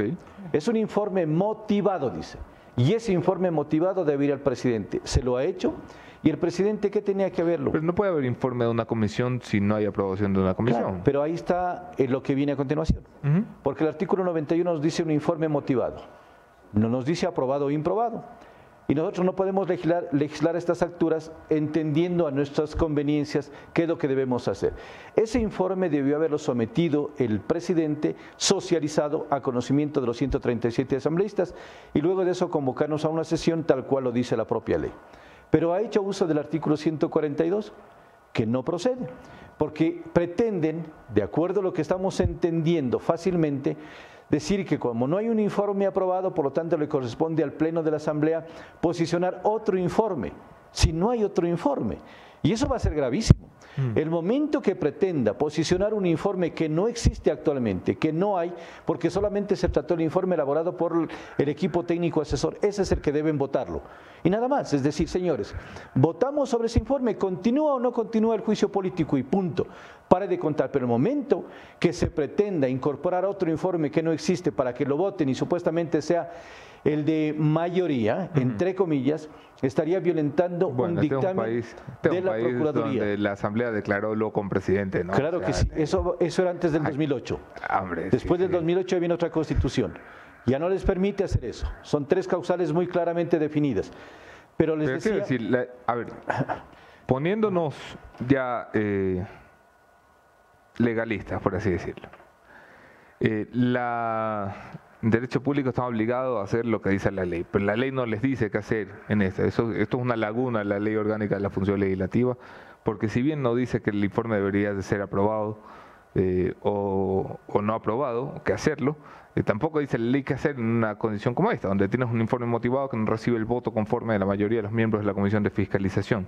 Es un informe motivado, dice. Y ese informe motivado debe ir al presidente. Se lo ha hecho. ¿Y el presidente qué tenía que verlo? Pero no puede haber informe de una comisión si no hay aprobación de una comisión. pero ahí está eh, lo que viene a continuación. Porque el artículo 91 nos dice un informe motivado. No nos dice aprobado o improbado. Y nosotros no podemos legislar, estas alturas entendiendo a nuestras conveniencias qué es lo que debemos hacer. Ese informe debió haberlo sometido el presidente, socializado a conocimiento de los 137 asambleístas y luego de eso convocarnos a una sesión tal cual lo dice la propia ley. Pero ha hecho uso del artículo 142 que no procede, porque pretenden, de acuerdo a lo que estamos entendiendo fácilmente, decir que como no hay un informe aprobado, por lo tanto le corresponde al Pleno de la Asamblea posicionar otro informe, si no hay otro informe. Y eso va a ser gravísimo. Mm. El momento que pretenda posicionar un informe que no existe actualmente, que no hay, porque solamente se trató el informe elaborado por el equipo técnico asesor, ese es el que deben votarlo. Y nada más, es decir, señores, votamos sobre ese informe, continúa o no continúa el juicio político y punto. Pare de contar, pero el momento que se pretenda incorporar otro informe que no existe para que lo voten y supuestamente sea El de mayoría, entre comillas, estaría violentando un dictamen de la Procuraduría. Donde la Asamblea declaró lo con presidente, ¿no? Claro que sí, eso, eso era antes del 2008. Después del 2008 viene otra constitución. Ya no les permite hacer eso. Son tres causales muy claramente definidas. Pero les decía... decir, a ver, poniéndonos ya eh, legalistas, por así decirlo. Eh, la derecho público estamos obligados a hacer lo que dice la ley, pero la ley no les dice qué hacer en esto. Esto es una laguna en la ley orgánica de la función legislativa, porque si bien no dice que el informe debería de ser aprobado eh, o, no aprobado, que hacerlo, eh, tampoco dice la ley qué hacer en una condición como esta, donde tienes un informe motivado que no recibe el voto conforme de la mayoría de los miembros de la Comisión de Fiscalización.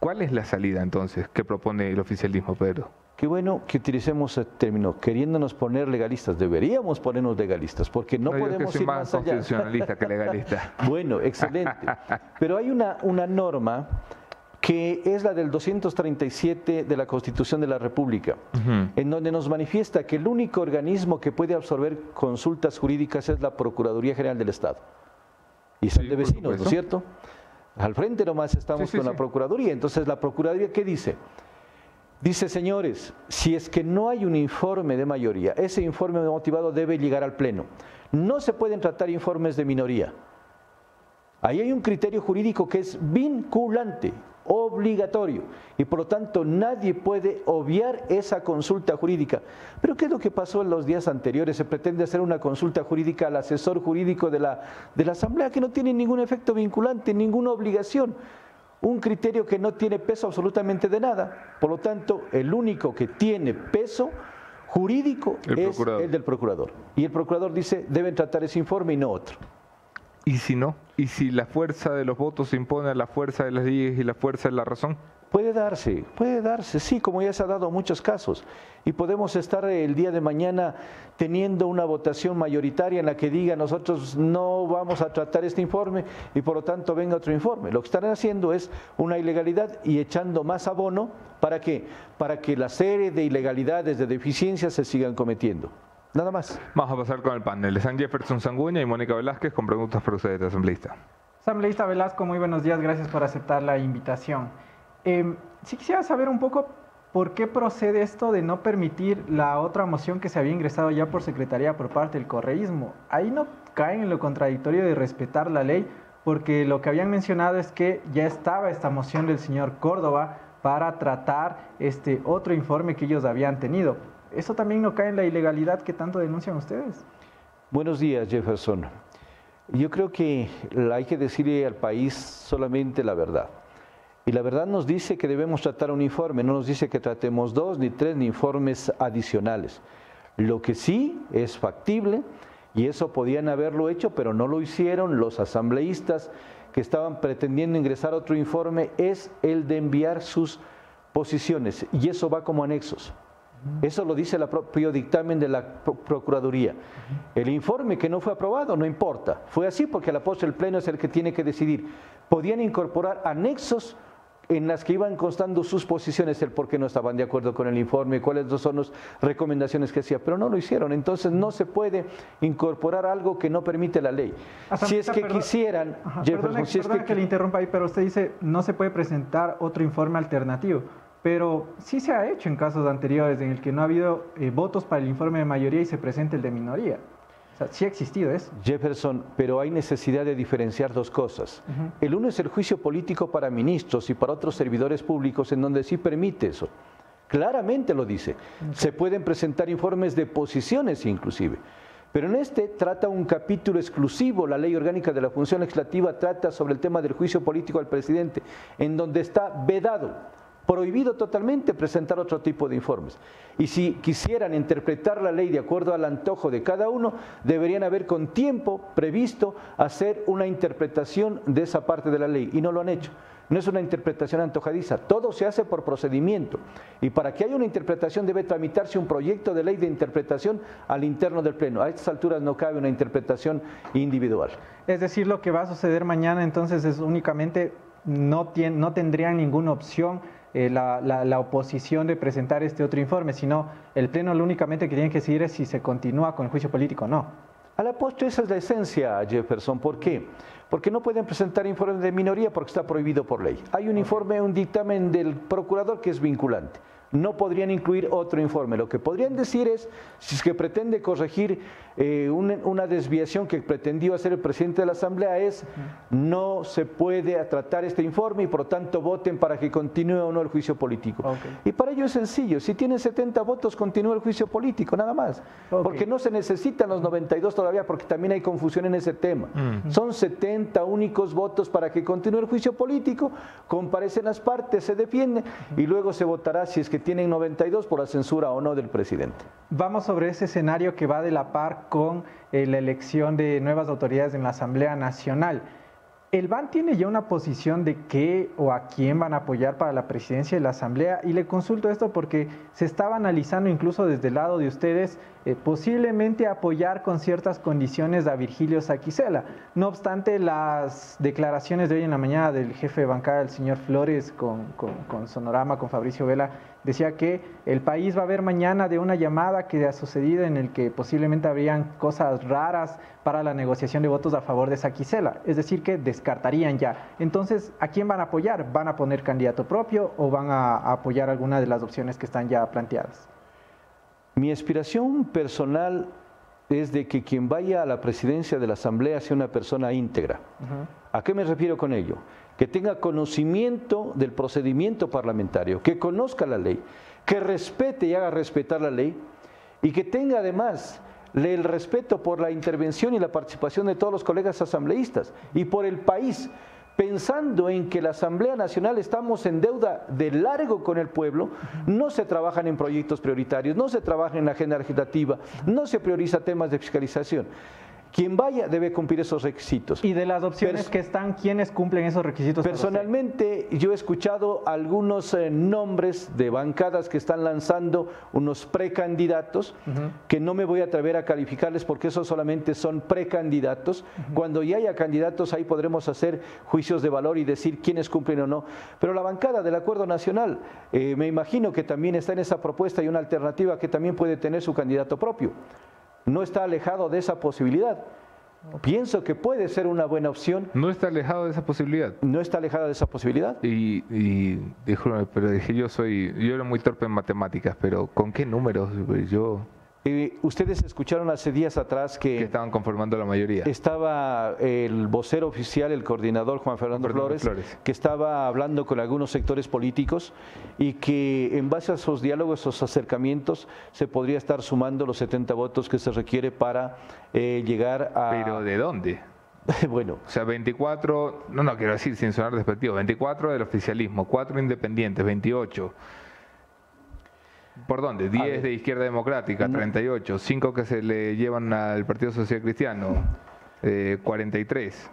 ¿Cuál es la salida entonces que propone el oficialismo, Pedro? Qué bueno que utilicemos el término, queriéndonos poner legalistas. Deberíamos ponernos legalistas, porque no, podemos ir más, más constitucionalista que legalista. bueno, excelente. Pero hay una, una norma que es la del 237 de la Constitución de la República, en donde nos manifiesta que el único organismo que puede absorber consultas jurídicas es la Procuraduría General del Estado. Y son de vecinos, ¿no es cierto? Al frente nomás estamos con la Procuraduría. Entonces, ¿la Procuraduría qué dice? Dice, señores, si es que no hay un informe de mayoría, ese informe motivado debe llegar al Pleno. No se pueden tratar informes de minoría. Ahí hay un criterio jurídico que es vinculante, obligatorio, y por lo tanto nadie puede obviar esa consulta jurídica. Pero ¿qué es lo que pasó en los días anteriores? Se pretende hacer una consulta jurídica al asesor jurídico de la, de la Asamblea que no tiene ningún efecto vinculante, ninguna obligación un criterio que no tiene peso absolutamente de nada. Por lo tanto, el único que tiene peso jurídico es el del procurador. Y el procurador dice, deben tratar ese informe y no otro. ¿Y si no? ¿Y si la fuerza de los votos se impone a la fuerza de las leyes y la fuerza de la razón? Puede darse, puede darse, sí, como ya se ha dado en muchos casos. Y podemos estar el día de mañana teniendo una votación mayoritaria en la que diga nosotros no vamos a tratar este informe y por lo tanto venga otro informe. Lo que están haciendo es una ilegalidad y echando más abono. ¿Para qué? Para que la serie de ilegalidades, de deficiencias se sigan cometiendo. Nada más. Vamos a pasar con el panel de San Jefferson Sanguña y Mónica Velázquez con preguntas para ustedes, asambleísta. Asambleísta Velasco, muy buenos días, gracias por aceptar la invitación. Eh, sí quisiera saber un poco por qué procede esto de no permitir la otra moción que se había ingresado ya por secretaría por parte del correísmo. Ahí no caen en lo contradictorio de respetar la ley, porque lo que habían mencionado es que ya estaba esta moción del señor Córdoba para tratar este otro informe que ellos habían tenido. ¿Eso también no cae en la ilegalidad que tanto denuncian ustedes? Buenos días, Jefferson. Yo creo que hay que decirle al país solamente la verdad. Y la verdad nos dice que debemos tratar un informe, no nos dice que tratemos dos, ni tres, ni informes adicionales. Lo que sí es factible, y eso podían haberlo hecho, pero no lo hicieron los asambleístas que estaban pretendiendo ingresar otro informe, es el de enviar sus posiciones, y eso va como anexos. Eso lo dice el propio dictamen de la Procuraduría. El informe que no fue aprobado no importa. Fue así porque la postre el Pleno es el que tiene que decidir. Podían incorporar anexos en las que iban constando sus posiciones, el por qué no estaban de acuerdo con el informe, cuáles son las recomendaciones que hacía, pero no lo hicieron. Entonces no se puede incorporar algo que no permite la ley. si es que quisieran... si es que, le interrumpa ahí, pero usted dice no se puede presentar otro informe alternativo. Pero sí se ha hecho en casos anteriores en el que no ha habido eh, votos para el informe de mayoría y se presenta el de minoría sí ha existido eso. Jefferson, pero hay necesidad de diferenciar dos cosas. El uno es el juicio político para ministros y para otros servidores públicos en donde sí permite eso. Claramente lo dice. Se pueden presentar informes de posiciones inclusive. Pero en este trata un capítulo exclusivo, la ley orgánica de la función legislativa trata sobre el tema del juicio político al presidente, en donde está vedado prohibido totalmente presentar otro tipo de informes. Y si quisieran interpretar la ley de acuerdo al antojo de cada uno, deberían haber con tiempo previsto hacer una interpretación de esa parte de la ley y no lo han hecho. No es una interpretación antojadiza, todo se hace por procedimiento. Y para que haya una interpretación debe tramitarse un proyecto de ley de interpretación al interno del Pleno. A estas alturas no cabe una interpretación individual. Es decir, lo que va a suceder mañana entonces es únicamente no, no tendrían ninguna opción eh, la, oposición de presentar este otro informe, sino el Pleno lo únicamente que tiene que decidir es si se continúa con el juicio político o no. A la postre esa es la esencia, Jefferson. ¿Por qué? Porque no pueden presentar informes de minoría porque está prohibido por ley. Hay un informe, un dictamen del procurador que es vinculante no podrían incluir otro informe. Lo que podrían decir es, si es que pretende corregir eh, una, desviación que pretendió hacer el presidente de la Asamblea, es no se puede tratar este informe y por lo tanto voten para que continúe o no el juicio político. Y para ello es sencillo, si tienen 70 votos, continúa el juicio político, nada más. Porque no se necesitan los 92 todavía, porque también hay confusión en ese tema. Son 70 únicos votos para que continúe el juicio político, comparecen las partes, se defienden y luego se votará si es que tienen 92 por la censura o no del presidente. Vamos sobre ese escenario que va de la par con eh, la elección de nuevas autoridades en la Asamblea Nacional. El BAN tiene ya una posición de qué o a quién van a apoyar para la presidencia de la Asamblea y le consulto esto porque se estaba analizando incluso desde el lado de ustedes eh, posiblemente apoyar con ciertas condiciones a Virgilio Saquicela. No obstante, las declaraciones de hoy en la mañana del jefe de bancada, el señor Flores, con, con Sonorama, con Fabricio Vela, decía que el país va a ver mañana de una llamada que ha sucedido en el que posiblemente habrían cosas raras para la negociación de votos a favor de Saquicela, es decir, que descartarían ya. Entonces, ¿a quién van a apoyar? ¿Van a poner candidato propio o van a, apoyar alguna de las opciones que están ya planteadas? Mi aspiración personal es de que quien vaya a la presidencia de la Asamblea sea una persona íntegra. ¿A qué me refiero con ello? Que tenga conocimiento del procedimiento parlamentario, que conozca la ley, que respete y haga respetar la ley y que tenga además el respeto por la intervención y la participación de todos los colegas asambleístas y por el país, pensando en que la Asamblea Nacional estamos en deuda de largo con el pueblo, no se trabajan en proyectos prioritarios, no se trabaja en la agenda legislativa, no se prioriza temas de fiscalización. Quien vaya debe cumplir esos requisitos. Y de las opciones que están, ¿quiénes cumplen esos requisitos? Personalmente, yo he escuchado algunos eh, nombres de bancadas que están lanzando unos precandidatos, que no me voy a atrever a calificarles porque esos solamente son precandidatos. Cuando ya haya candidatos, ahí podremos hacer juicios de valor y decir quiénes cumplen o no. Pero la bancada del Acuerdo Nacional, eh, me imagino que también está en esa propuesta y una alternativa que también puede tener su candidato propio no está alejado de esa posibilidad. Pienso que puede ser una buena opción. No está alejado de esa posibilidad. No está alejado de esa posibilidad. Y, y pero dije, yo soy, yo era muy torpe en matemáticas, pero ¿con qué números? Yo eh, ustedes escucharon hace días atrás que, estaban conformando la mayoría. Estaba el vocero oficial, el coordinador Juan Fernando Flores, que estaba hablando con algunos sectores políticos y que en base a esos diálogos, esos acercamientos, se podría estar sumando los 70 votos que se requiere para eh, llegar a... ¿Pero de dónde? bueno. O sea, 24, no, no quiero decir sin sonar despectivo, 24 del oficialismo, 4 independientes, 28 ¿Por dónde? 10 de Izquierda Democrática, 38, 5 que se le llevan al Partido Social Cristiano, 43. Eh,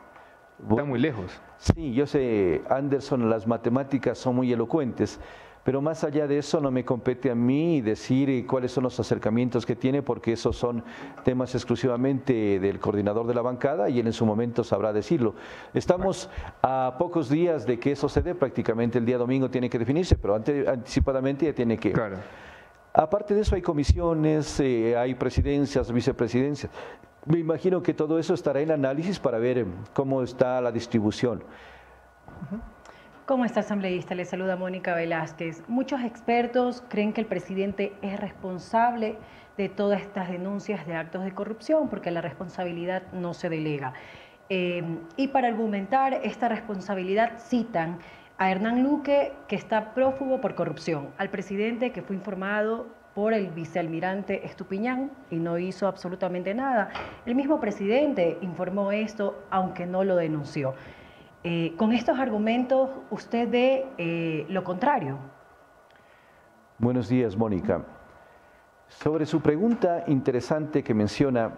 Está muy lejos. Sí, yo sé, Anderson, las matemáticas son muy elocuentes, pero más allá de eso no me compete a mí decir cuáles son los acercamientos que tiene, porque esos son temas exclusivamente del coordinador de la bancada y él en su momento sabrá decirlo. Estamos a pocos días de que eso se dé, prácticamente el día domingo tiene que definirse, pero anticipadamente ya tiene que... Claro. Aparte de eso hay comisiones, eh, hay presidencias, vicepresidencias. Me imagino que todo eso estará en análisis para ver em, cómo está la distribución. ¿Cómo está asambleísta? Le saluda Mónica Velázquez. Muchos expertos creen que el presidente es responsable de todas estas denuncias de actos de corrupción porque la responsabilidad no se delega. Em, y para argumentar esta responsabilidad citan a Hernán Luque, que está prófugo por corrupción, al presidente que fue informado por el vicealmirante Estupiñán y no hizo absolutamente nada. El mismo presidente informó esto, aunque no lo denunció. Eh, con estos argumentos, usted ve eh, lo contrario. Buenos días, Mónica. Sobre su pregunta interesante que menciona,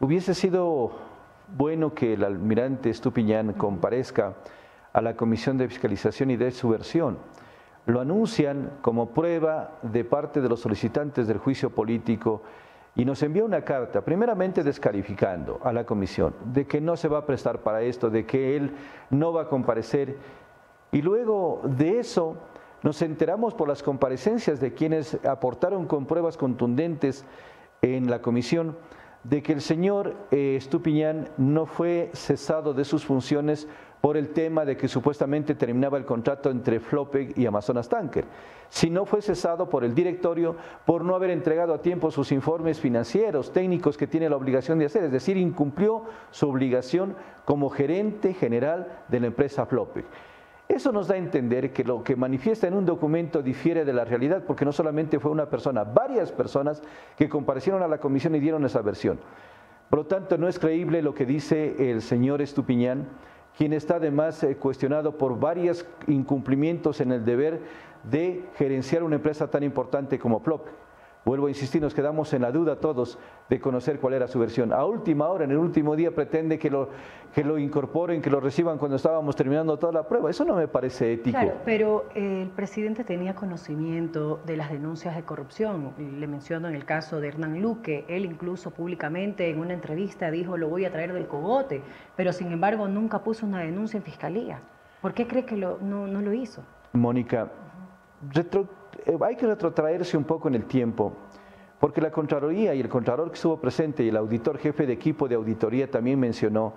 hubiese sido bueno que el almirante Estupiñán comparezca a la Comisión de Fiscalización y de su versión. Lo anuncian como prueba de parte de los solicitantes del juicio político y nos envía una carta, primeramente descalificando a la comisión, de que no se va a prestar para esto, de que él no va a comparecer. Y luego de eso nos enteramos por las comparecencias de quienes aportaron con pruebas contundentes en la comisión de que el señor eh, Estupiñán no fue cesado de sus funciones por el tema de que supuestamente terminaba el contrato entre Flopec y Amazonas Tanker, sino fue cesado por el directorio por no haber entregado a tiempo sus informes financieros, técnicos que tiene la obligación de hacer, es decir, incumplió su obligación como gerente general de la empresa Flopec. Eso nos da a entender que lo que manifiesta en un documento difiere de la realidad, porque no solamente fue una persona, varias personas que comparecieron a la comisión y dieron esa versión. Por lo tanto, no es creíble lo que dice el señor Estupiñán, quien está además eh, cuestionado por varios incumplimientos en el deber de gerenciar una empresa tan importante como Plop. Vuelvo a insistir, nos quedamos en la duda todos de conocer cuál era su versión. A última hora, en el último día, pretende que lo, que lo incorporen, que lo reciban cuando estábamos terminando toda la prueba. Eso no me parece ético. Claro, pero el presidente tenía conocimiento de las denuncias de corrupción. Le menciono en el caso de Hernán Luque. Él incluso públicamente en una entrevista dijo lo voy a traer del cogote, pero sin embargo nunca puso una denuncia en fiscalía. ¿Por qué cree que no, no lo hizo? Mónica, retro eh, hay que retrotraerse un poco en el tiempo, porque la Contraloría y el Contralor que estuvo presente y el auditor jefe de equipo de auditoría también mencionó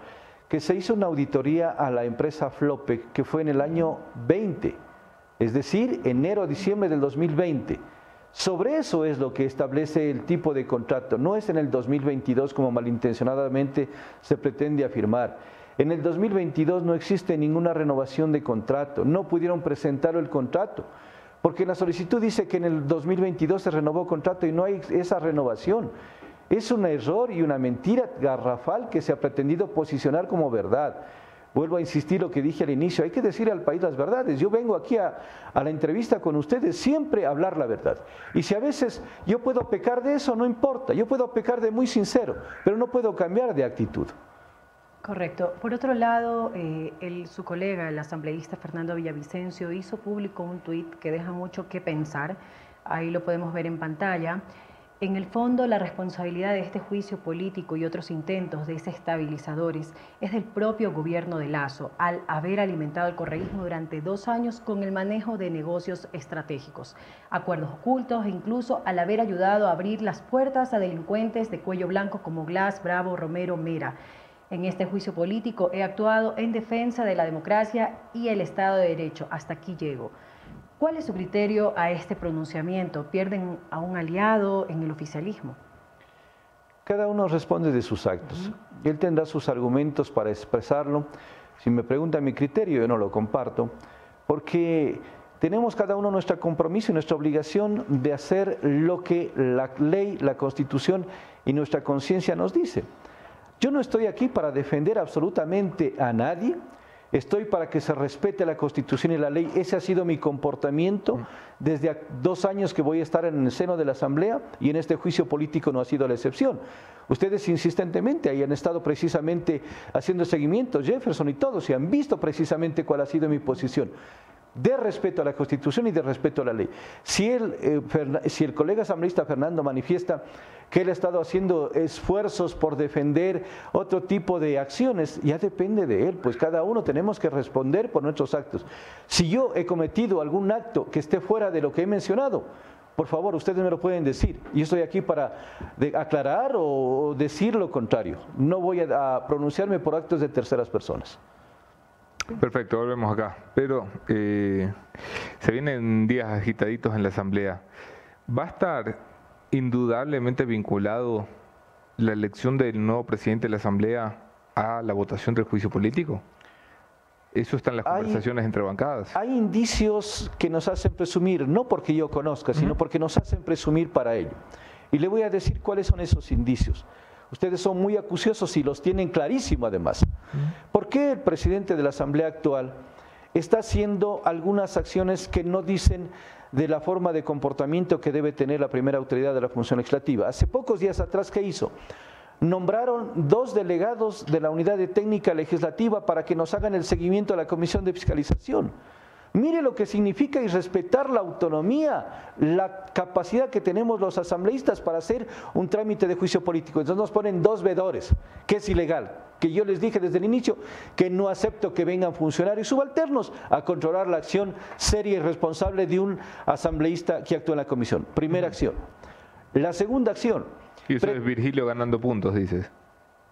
que se hizo una auditoría a la empresa Flopec que fue en el año 20, es decir, enero a diciembre del 2020. Sobre eso es lo que establece el tipo de contrato, no es en el 2022 como malintencionadamente se pretende afirmar. En el 2022 no existe ninguna renovación de contrato, no pudieron presentar el contrato. Porque la solicitud dice que en el 2022 se renovó contrato y no hay esa renovación. Es un error y una mentira garrafal que se ha pretendido posicionar como verdad. Vuelvo a insistir lo que dije al inicio, hay que decir al país las verdades. Yo vengo aquí a, a, la entrevista con ustedes siempre a hablar la verdad. Y si a veces yo puedo pecar de eso, no importa, yo puedo pecar de muy sincero, pero no puedo cambiar de actitud. Correcto. Por otro lado, eh, su colega, el asambleísta Fernando Villavicencio, hizo público un tuit que deja mucho que pensar. Ahí lo podemos ver en pantalla. En el fondo, la responsabilidad de este juicio político y otros intentos desestabilizadores es del propio gobierno de Lazo, al haber alimentado el correísmo durante dos años con el manejo de negocios estratégicos, acuerdos ocultos e incluso al haber ayudado a abrir las puertas a delincuentes de cuello blanco como Glass, Bravo, Romero, Mera en este juicio político he actuado en defensa de la democracia y el Estado de Derecho. Hasta aquí llego. ¿Cuál es su criterio a este pronunciamiento? ¿Pierden a un aliado en el oficialismo? Cada uno responde de sus actos. Él tendrá sus argumentos para expresarlo. Si me pregunta mi criterio, yo no lo comparto, porque tenemos cada uno nuestro compromiso y nuestra obligación de hacer lo que la ley, la constitución y nuestra conciencia nos dice. Yo no estoy aquí para defender absolutamente a nadie, estoy para que se respete la Constitución y la ley. Ese ha sido mi comportamiento desde dos años que voy a estar en el seno de la Asamblea y en este juicio político no ha sido la excepción. Ustedes insistentemente ahí han estado precisamente haciendo seguimiento, Jefferson y todos, y han visto precisamente cuál ha sido mi posición de respeto a la Constitución y de respeto a la ley. Si el, eh, si el colega asambleísta Fernando manifiesta que él ha estado haciendo esfuerzos por defender otro tipo de acciones, ya depende de él, pues cada uno tenemos que responder por nuestros actos. Si yo he cometido algún acto que esté fuera de lo que he mencionado, por favor, ustedes me lo pueden decir. Y estoy aquí para aclarar o decir lo contrario. No voy a pronunciarme por actos de terceras personas. Perfecto, volvemos acá. Pero eh, se vienen días agitaditos en la Asamblea. ¿Va a estar indudablemente vinculado la elección del nuevo presidente de la Asamblea a la votación del juicio político? Eso está en las conversaciones entre bancadas. Hay indicios que nos hacen presumir, no porque yo conozca, sino porque nos hacen presumir para ello. Y le voy a decir cuáles son esos indicios. Ustedes son muy acuciosos y los tienen clarísimo además. ¿Por qué el presidente de la Asamblea actual está haciendo algunas acciones que no dicen de la forma de comportamiento que debe tener la primera autoridad de la función legislativa? Hace pocos días atrás, ¿qué hizo? Nombraron dos delegados de la unidad de técnica legislativa para que nos hagan el seguimiento a la comisión de fiscalización. Mire lo que significa y respetar la autonomía, la capacidad que tenemos los asambleístas para hacer un trámite de juicio político. Entonces nos ponen dos vedores, que es ilegal, que yo les dije desde el inicio que no acepto que vengan funcionarios subalternos a controlar la acción seria y responsable de un asambleísta que actúa en la comisión. Primera acción. La segunda acción, Y eso es Virgilio ganando puntos, dices.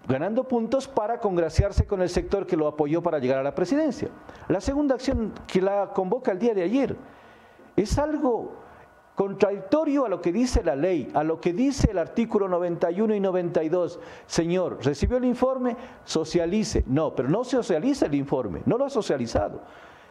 Ganando puntos para congraciarse con el sector que lo apoyó para llegar a la presidencia. La segunda acción que la convoca el día de ayer es algo contradictorio a lo que dice la ley, a lo que dice el artículo 91 y 92. Señor, recibió el informe, socialice. No, pero no socializa el informe, no lo ha socializado.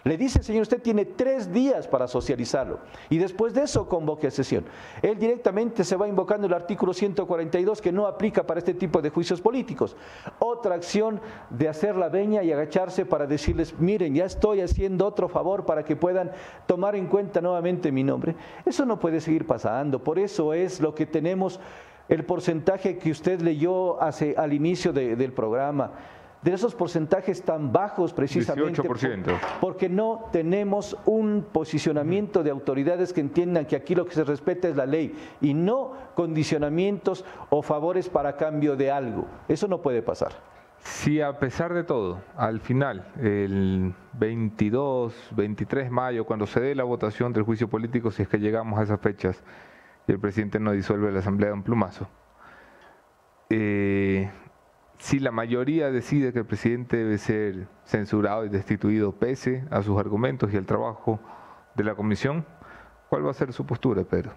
Le dice, señor, usted tiene tres días para socializarlo y después de eso convoque a sesión. Él directamente se va invocando el artículo 142 que no aplica para este tipo de juicios políticos. Otra acción de hacer la veña y agacharse para decirles, miren, ya estoy haciendo otro favor para que puedan tomar en cuenta nuevamente mi nombre. Eso no puede seguir pasando. Por eso es lo que tenemos el porcentaje que usted leyó hace, al inicio del programa de esos porcentajes tan bajos precisamente porque no tenemos un posicionamiento de autoridades que entiendan que aquí lo que se respeta es la ley y no condicionamientos o favores para cambio de algo. Eso no puede pasar. Si a pesar de todo, al final, el 22, 23 de mayo, cuando se dé la votación del juicio político, si es que llegamos a esas fechas y el presidente no disuelve la asamblea de un plumazo, eh, si la mayoría decide que el presidente debe ser censurado y destituido pese a sus argumentos y al trabajo de la comisión, ¿cuál va a ser su postura, Pedro?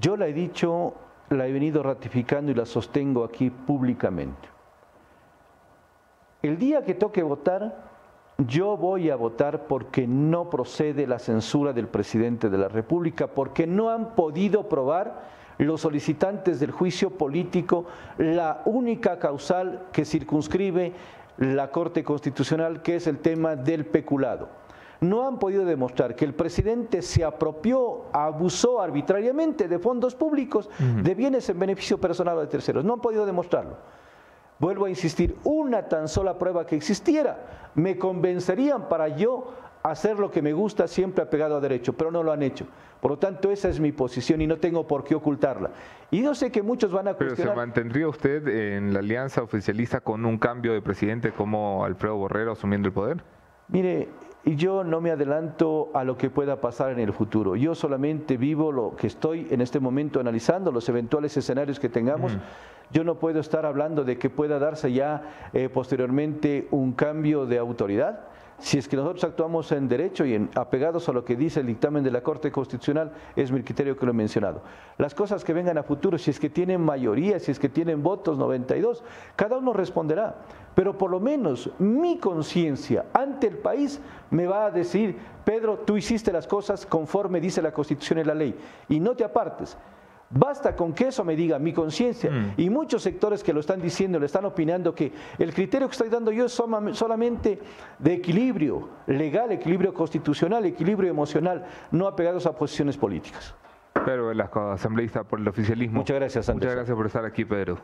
Yo la he dicho, la he venido ratificando y la sostengo aquí públicamente. El día que toque votar, yo voy a votar porque no procede la censura del presidente de la República, porque no han podido probar los solicitantes del juicio político la única causal que circunscribe la Corte Constitucional, que es el tema del peculado. No han podido demostrar que el presidente se apropió, abusó arbitrariamente de fondos públicos, de bienes en beneficio personal o de terceros. No han podido demostrarlo. Vuelvo a insistir, una tan sola prueba que existiera me convencerían para yo hacer lo que me gusta siempre apegado a derecho, pero no lo han hecho. Por lo tanto, esa es mi posición y no tengo por qué ocultarla. Y yo sé que muchos van a cuestionar... ¿Pero se mantendría usted en la alianza oficialista con un cambio de presidente como Alfredo Borrero asumiendo el poder? Mire, yo no me adelanto a lo que pueda pasar en el futuro. Yo solamente vivo lo que estoy en este momento analizando, los eventuales escenarios que tengamos. Yo no puedo estar hablando de que pueda darse ya eh, posteriormente un cambio de autoridad si es que nosotros actuamos en derecho y en, apegados a lo que dice el dictamen de la Corte Constitucional, es mi criterio que lo he mencionado. Las cosas que vengan a futuro, si es que tienen mayoría, si es que tienen votos 92, cada uno responderá. Pero por lo menos mi conciencia ante el país me va a decir, Pedro, tú hiciste las cosas conforme dice la Constitución y la ley, y no te apartes. Basta con que eso me diga mi conciencia. Mm. Y muchos sectores que lo están diciendo, le están opinando que el criterio que estoy dando yo es solamente de equilibrio legal, equilibrio constitucional, equilibrio emocional, no apegados a posiciones políticas. Pedro Velasco, asambleísta por el oficialismo. Muchas gracias, Muchas gracias por estar aquí, Pedro.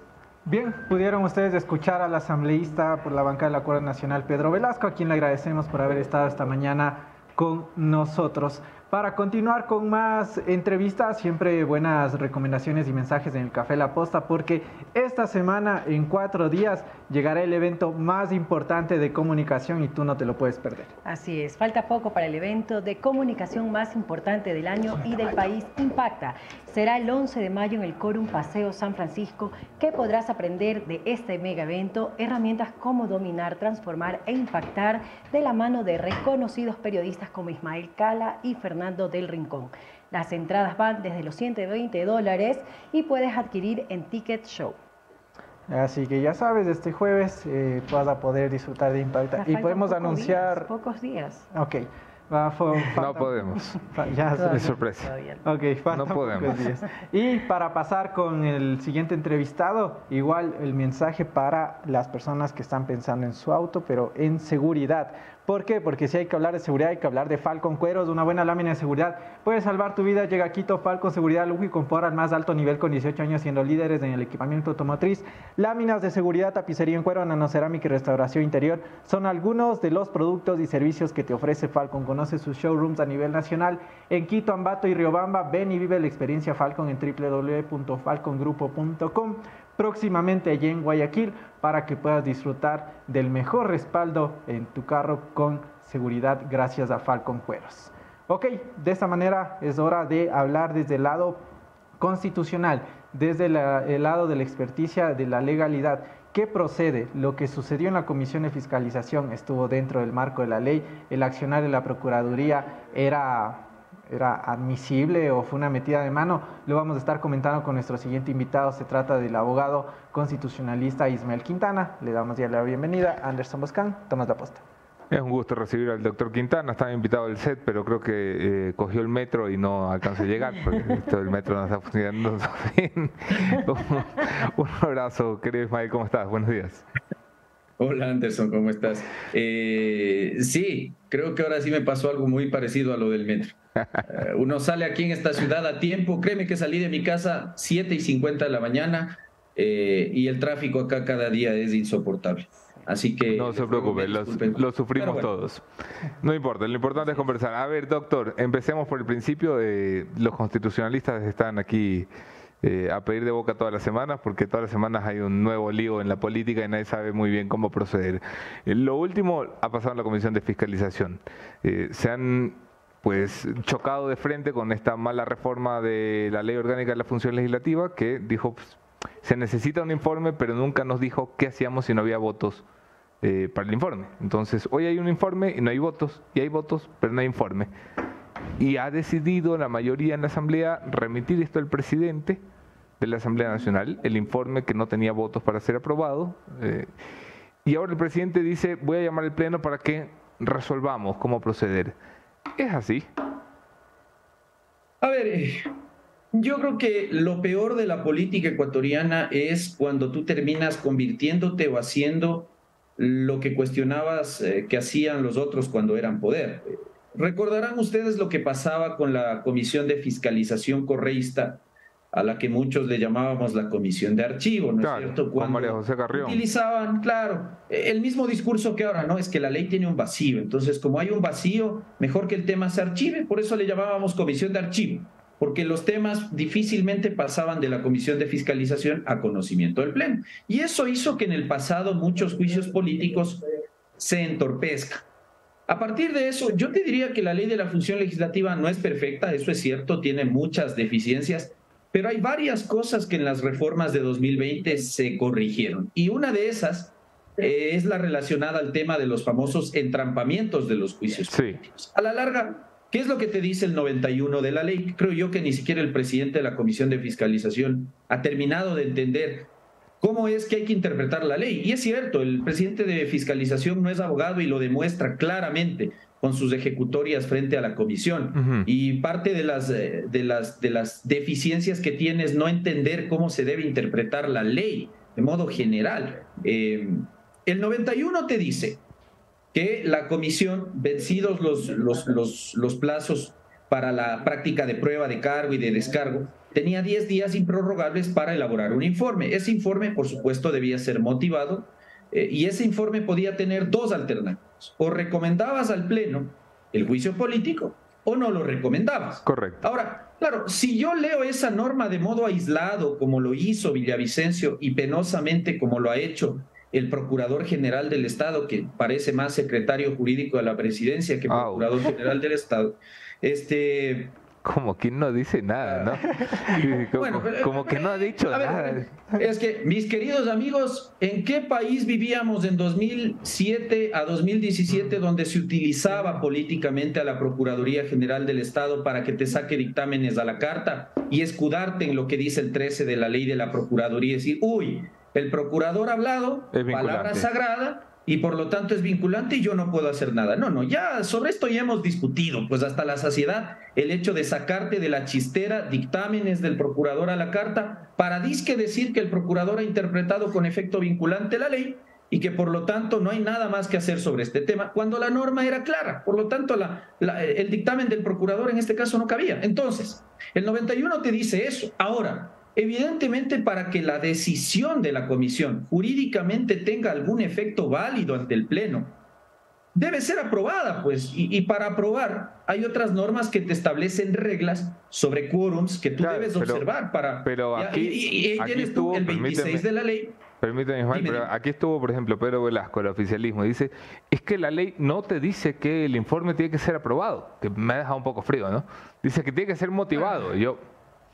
Bien, pudieron ustedes escuchar al asambleísta por la banca del Acuerdo Nacional, Pedro Velasco, a quien le agradecemos por haber estado esta mañana con nosotros. Para continuar con más entrevistas, siempre buenas recomendaciones y mensajes en el Café La Posta, porque esta semana, en cuatro días, llegará el evento más importante de comunicación y tú no te lo puedes perder. Así es, falta poco para el evento de comunicación más importante del año y del país Impacta. Será el 11 de mayo en el Corum Paseo San Francisco, que podrás aprender de este mega evento herramientas como dominar, transformar e impactar de la mano de reconocidos periodistas como Ismael Cala y Fernando del Rincón. Las entradas van desde los 120 dólares y puedes adquirir en Ticket Show. Así que ya sabes, este jueves eh, vas a poder disfrutar de Impacta. Y podemos anunciar... pocos días. Ok. no podemos. Ya es sorpresa. Ok, no podemos. Y para pasar con el siguiente entrevistado, igual el mensaje para las personas que están pensando en su auto, pero en seguridad. ¿Por qué? Porque si hay que hablar de seguridad, hay que hablar de Falcon Cueros, una buena lámina de seguridad. Puede salvar tu vida. Llega a Quito, Falcon Seguridad, lujo y confort al más alto nivel con 18 años siendo líderes en el equipamiento automotriz. Láminas de seguridad, tapicería en cuero, nanocerámica y restauración interior son algunos de los productos y servicios que te ofrece Falcon. Conoce sus showrooms a nivel nacional en Quito, Ambato y Riobamba. Ven y vive la experiencia Falcon en www.falcongrupo.com próximamente allí en Guayaquil para que puedas disfrutar del mejor respaldo en tu carro con seguridad gracias a Falcon Cueros. Ok, de esta manera es hora de hablar desde el lado constitucional. desde el lado de la experticia de la legalidad. ¿Qué procede? Lo que sucedió en la Comisión de Fiscalización estuvo dentro del marco de la ley. El accionar de la Procuraduría era era admisible o fue una metida de mano, lo vamos a estar comentando con nuestro siguiente invitado. Se trata del abogado constitucionalista Ismael Quintana. Le damos ya la bienvenida. Anderson Boscan, Tomás la posta. Es un gusto recibir al doctor Quintana. Estaba invitado al set, pero creo que eh, cogió el metro y no alcanzó a llegar, porque el metro no está funcionando bien. un abrazo, querido Ismael. ¿Cómo estás? Buenos días. Hola Anderson, ¿cómo estás? Eh, sí, creo que ahora sí me pasó algo muy parecido a lo del metro. Eh, uno sale aquí en esta ciudad a tiempo, créeme que salí de mi casa 7 y 50 de la mañana eh, y el tráfico acá cada día es insoportable. Así que... No se preocupe, lo, sufrimos todos. No importa, lo importante es conversar. A ver, doctor, empecemos por el principio. los constitucionalistas están aquí eh, a pedir de boca todas las semanas, porque todas las semanas hay un nuevo lío en la política y nadie sabe muy bien cómo proceder. Eh, lo último ha pasado en la Comisión de Fiscalización. Eh, se han pues chocado de frente con esta mala reforma de la ley orgánica de la función legislativa que dijo pues, se necesita un informe pero nunca nos dijo qué hacíamos si no había votos para el informe. Entonces hoy hay un informe y no hay votos y hay votos pero no hay informe y ha decidido la mayoría en la Asamblea remitir esto al presidente de la Asamblea Nacional, el informe que no tenía votos para ser aprobado. Eh, y ahora el presidente dice, voy a llamar al Pleno para que resolvamos cómo proceder. ¿Es así? A ver, yo creo que lo peor de la política ecuatoriana es cuando tú terminas convirtiéndote o haciendo lo que cuestionabas eh, que hacían los otros cuando eran poder. Recordarán ustedes lo que pasaba con la Comisión de Fiscalización Correísta, a la que muchos le llamábamos la Comisión de Archivo, ¿no es cierto? Cuando María José Carrión. utilizaban, claro, el mismo discurso que ahora, ¿no? Es que la ley tiene un vacío. Entonces, como hay un vacío, mejor que el tema se archive. Por eso le llamábamos Comisión de Archivo, porque los temas difícilmente pasaban de la Comisión de Fiscalización a conocimiento del Pleno. Y eso hizo que en el pasado muchos juicios políticos se entorpezcan. A partir de eso, yo te diría que la ley de la función legislativa no es perfecta, eso es cierto, tiene muchas deficiencias, pero hay varias cosas que en las reformas de 2020 se corrigieron. Y una de esas eh, es la relacionada al tema de los famosos entrampamientos de los juicios políticos. A la larga, ¿qué es lo que te dice el 91 de la ley? Creo yo que ni siquiera el presidente de la Comisión de Fiscalización ha terminado de entender cómo es que hay que interpretar la ley. Y es cierto, el presidente de fiscalización no es abogado y lo demuestra claramente con sus ejecutorias frente a la comisión. Y parte de las, eh, de, las, de las deficiencias que tiene es no entender cómo se debe interpretar la ley de modo general. Eh, el 91 te dice que la comisión, vencidos los, los, los, los plazos para la práctica de prueba de cargo y de descargo, tenía 10 días improrrogables para elaborar un informe. Ese informe, por supuesto, debía ser motivado eh, y ese informe podía tener dos alternativas. O recomendabas al Pleno el juicio político o no lo recomendabas. Correcto. Ahora, claro, si yo leo esa norma de modo aislado, como lo hizo Villavicencio y penosamente como lo ha hecho el Procurador General del Estado, que parece más secretario jurídico de la presidencia que Procurador General del Estado, este, como que no dice nada, ¿no? Como, como que no ha dicho nada. Es que, mis queridos amigos, ¿en qué país vivíamos en 2007 a 2017 donde se utilizaba políticamente a la Procuraduría General del Estado para que te saque dictámenes a la carta y escudarte en lo que dice el 13 de la ley de la Procuraduría y decir, uy, el procurador ha hablado, palabra sagrada, y por lo tanto es vinculante y yo no puedo hacer nada. No, no, ya sobre esto ya hemos discutido, pues hasta la saciedad, el hecho de sacarte de la chistera dictámenes del procurador a la carta para disque decir que el procurador ha interpretado con efecto vinculante la ley y que por lo tanto no hay nada más que hacer sobre este tema, cuando la norma era clara. Por lo tanto, el dictamen del procurador en este caso no cabía. Entonces, el 91 te dice eso. Ahora, Evidentemente, para que la decisión de la comisión jurídicamente tenga algún efecto válido ante el Pleno, debe ser aprobada, pues, y, para aprobar hay otras normas que te establecen reglas sobre quórums que tú debes observar para... Pero aquí, y, tienes tú el 26 de la ley. Permíteme, Juan, pero aquí estuvo, por ejemplo, Pedro Velasco, el oficialismo, dice, es que la ley no te dice que el informe tiene que ser aprobado, que me ha dejado un poco frío, ¿no? Dice que tiene que ser motivado. Yo,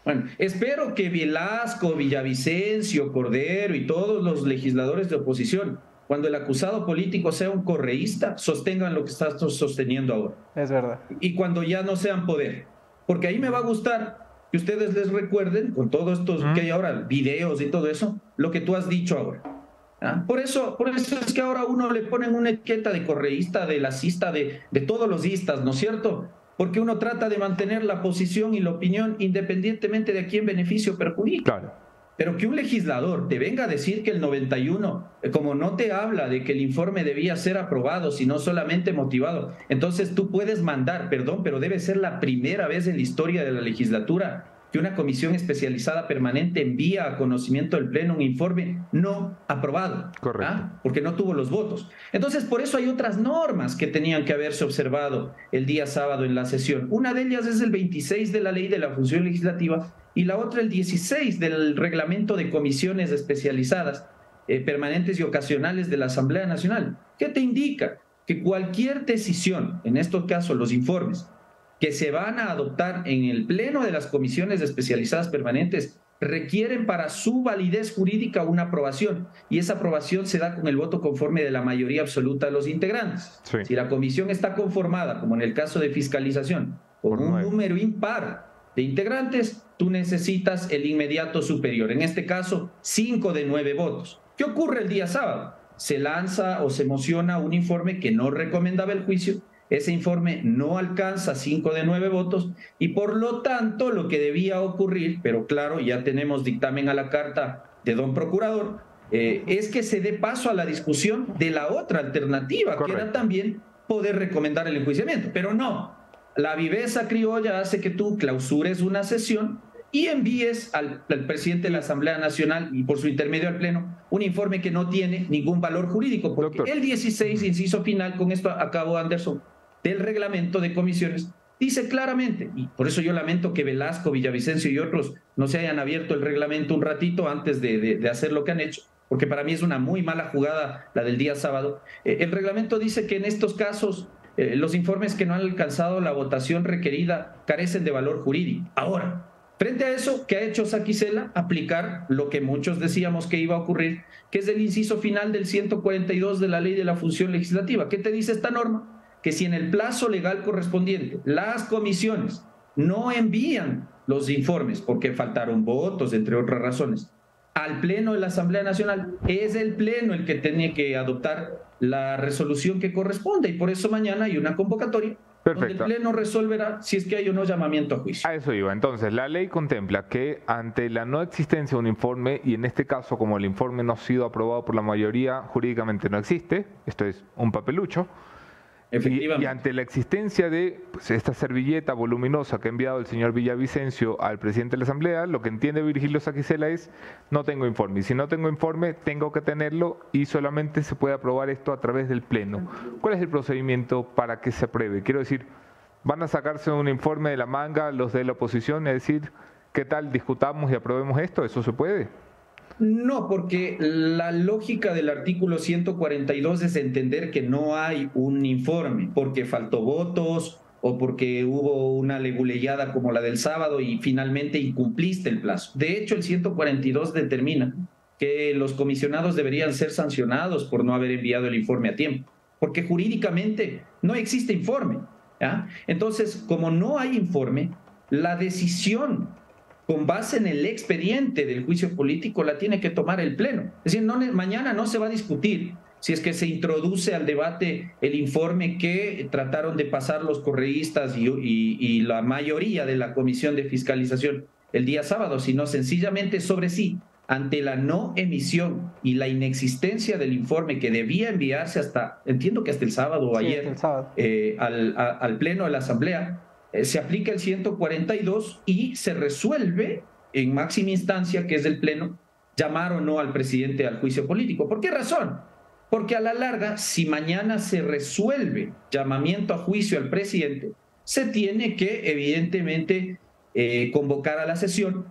Bueno, espero que Velasco, Villavicencio, Cordero y todos los legisladores de oposición, cuando el acusado político sea un correísta, sostengan lo que estás sosteniendo ahora. Es verdad. Y cuando ya no sean poder. Porque ahí me va a gustar que ustedes les recuerden, con todos estos que hay ahora, videos y todo eso, lo que tú has dicho ahora. ¿Ah? Por, eso, por eso es que ahora uno le ponen una etiqueta de correísta, de lacista, de, de todos los istas, ¿no es cierto? Porque uno trata de mantener la posición y la opinión independientemente de a quién beneficio perjudica. Claro. Pero que un legislador te venga a decir que el 91, eh, como no te habla de que el informe debía ser aprobado, sino solamente motivado, entonces tú puedes mandar, perdón, pero debe ser la primera vez en la historia de la legislatura que una comisión especializada permanente envía a conocimiento del Pleno un informe no aprobado, Correcto. ¿ah? porque no tuvo los votos. Entonces, por eso hay otras normas que tenían que haberse observado el día sábado en la sesión. Una de ellas es el 26 de la ley de la función legislativa y la otra el 16 del reglamento de comisiones especializadas eh, permanentes y ocasionales de la Asamblea Nacional. ¿Qué te indica? Que cualquier decisión, en estos casos los informes, que se van a adoptar en el pleno de las comisiones especializadas permanentes requieren para su validez jurídica una aprobación y esa aprobación se da con el voto conforme de la mayoría absoluta de los integrantes. Si la comisión está conformada, como en el caso de fiscalización, con un número impar de integrantes, tú necesitas el inmediato superior. En este caso, cinco de nueve votos. ¿Qué ocurre el día sábado? Se lanza o se emociona un informe que no recomendaba el juicio ese informe no alcanza cinco de nueve votos y por lo tanto lo que debía ocurrir, pero claro, ya tenemos dictamen a la carta de don procurador, eh, es que se dé paso a la discusión de la otra alternativa, que era también poder recomendar el enjuiciamiento. Pero no, la viveza criolla hace que tú clausures una sesión y envíes al, presidente de la Asamblea Nacional y por su intermedio al Pleno un informe que no tiene ningún valor jurídico, porque el 16, inciso final, con esto acabo Anderson, del reglamento de comisiones dice claramente, y por eso yo lamento que Velasco, Villavicencio y otros no se hayan abierto el reglamento un ratito antes de, hacer lo que han hecho, porque para mí es una muy mala jugada la del día sábado. Eh, el reglamento dice que en estos casos eh, los informes que no han alcanzado la votación requerida carecen de valor jurídico. Ahora, frente a eso, ¿qué ha hecho Saquicela? Aplicar lo que muchos decíamos que iba a ocurrir, que es el inciso final del 142 de la ley de la función legislativa. ¿Qué te dice esta norma? Que si en el plazo legal correspondiente las comisiones no envían los informes porque faltaron votos, entre otras razones, al Pleno de la Asamblea Nacional, es el Pleno el que tiene que adoptar la resolución que corresponde y por eso mañana hay una convocatoria donde el Pleno resolverá si es que hay o no llamamiento a juicio. A eso iba. Entonces, la ley contempla que ante la no existencia de un informe, y en este caso como el informe no ha sido aprobado por la mayoría, jurídicamente no existe, esto es un papelucho, y, ante la existencia de pues, esta servilleta voluminosa que ha enviado el señor Villavicencio al presidente de la Asamblea, lo que entiende Virgilio Saquicela es no tengo informe. Y si no tengo informe, tengo que tenerlo y solamente se puede aprobar esto a través del Pleno. ¿Cuál es el procedimiento para que se apruebe? Quiero decir, ¿van a sacarse un informe de la manga los de la oposición y decir, ¿qué tal discutamos y aprobemos esto? ¿Eso se puede? No, porque la lógica del artículo 142 es entender que no hay un informe, porque faltó votos o porque hubo una leguleyada como la del sábado y finalmente incumpliste el plazo. De hecho, el 142 determina que los comisionados deberían ser sancionados por no haber enviado el informe a tiempo, porque jurídicamente no existe informe. Entonces, como no hay informe, la decisión con base en el expediente del juicio político, la tiene que tomar el Pleno. Es decir, no, mañana no se va a discutir si es que se introduce al debate el informe que trataron de pasar los correístas y, y, la mayoría de la Comisión de Fiscalización el día sábado, sino sencillamente sobre sí, ante la no emisión y la inexistencia del informe que debía enviarse hasta, entiendo que hasta el sábado o ayer, eh, al, al Pleno de la Asamblea, se aplica el 142 y se resuelve en máxima instancia, que es el Pleno, llamar o no al presidente al juicio político. ¿Por qué razón? Porque a la larga, si mañana se resuelve llamamiento a juicio al presidente, se tiene que evidentemente eh, convocar a la sesión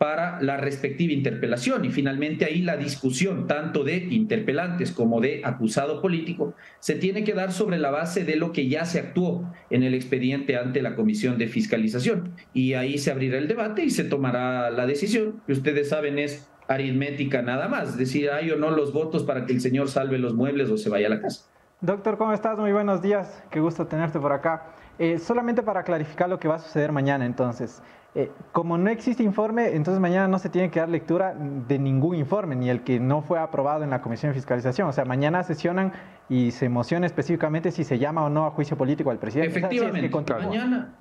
para la respectiva interpelación y finalmente ahí la discusión tanto de interpelantes como de acusado político se tiene que dar sobre la base de lo que ya se actuó en el expediente ante la Comisión de Fiscalización y ahí se abrirá el debate y se tomará la decisión que ustedes saben es aritmética nada más, decir, hay o no los votos para que el señor salve los muebles o se vaya a la casa. Doctor, ¿cómo estás? Muy buenos días, qué gusto tenerte por acá. Eh, solamente para clarificar lo que va a suceder mañana entonces. Eh, como no existe informe, entonces mañana no se tiene que dar lectura de ningún informe, ni el que no fue aprobado en la Comisión de Fiscalización. O sea, mañana sesionan y se emociona específicamente si se llama o no a juicio político al presidente. Efectivamente, mañana,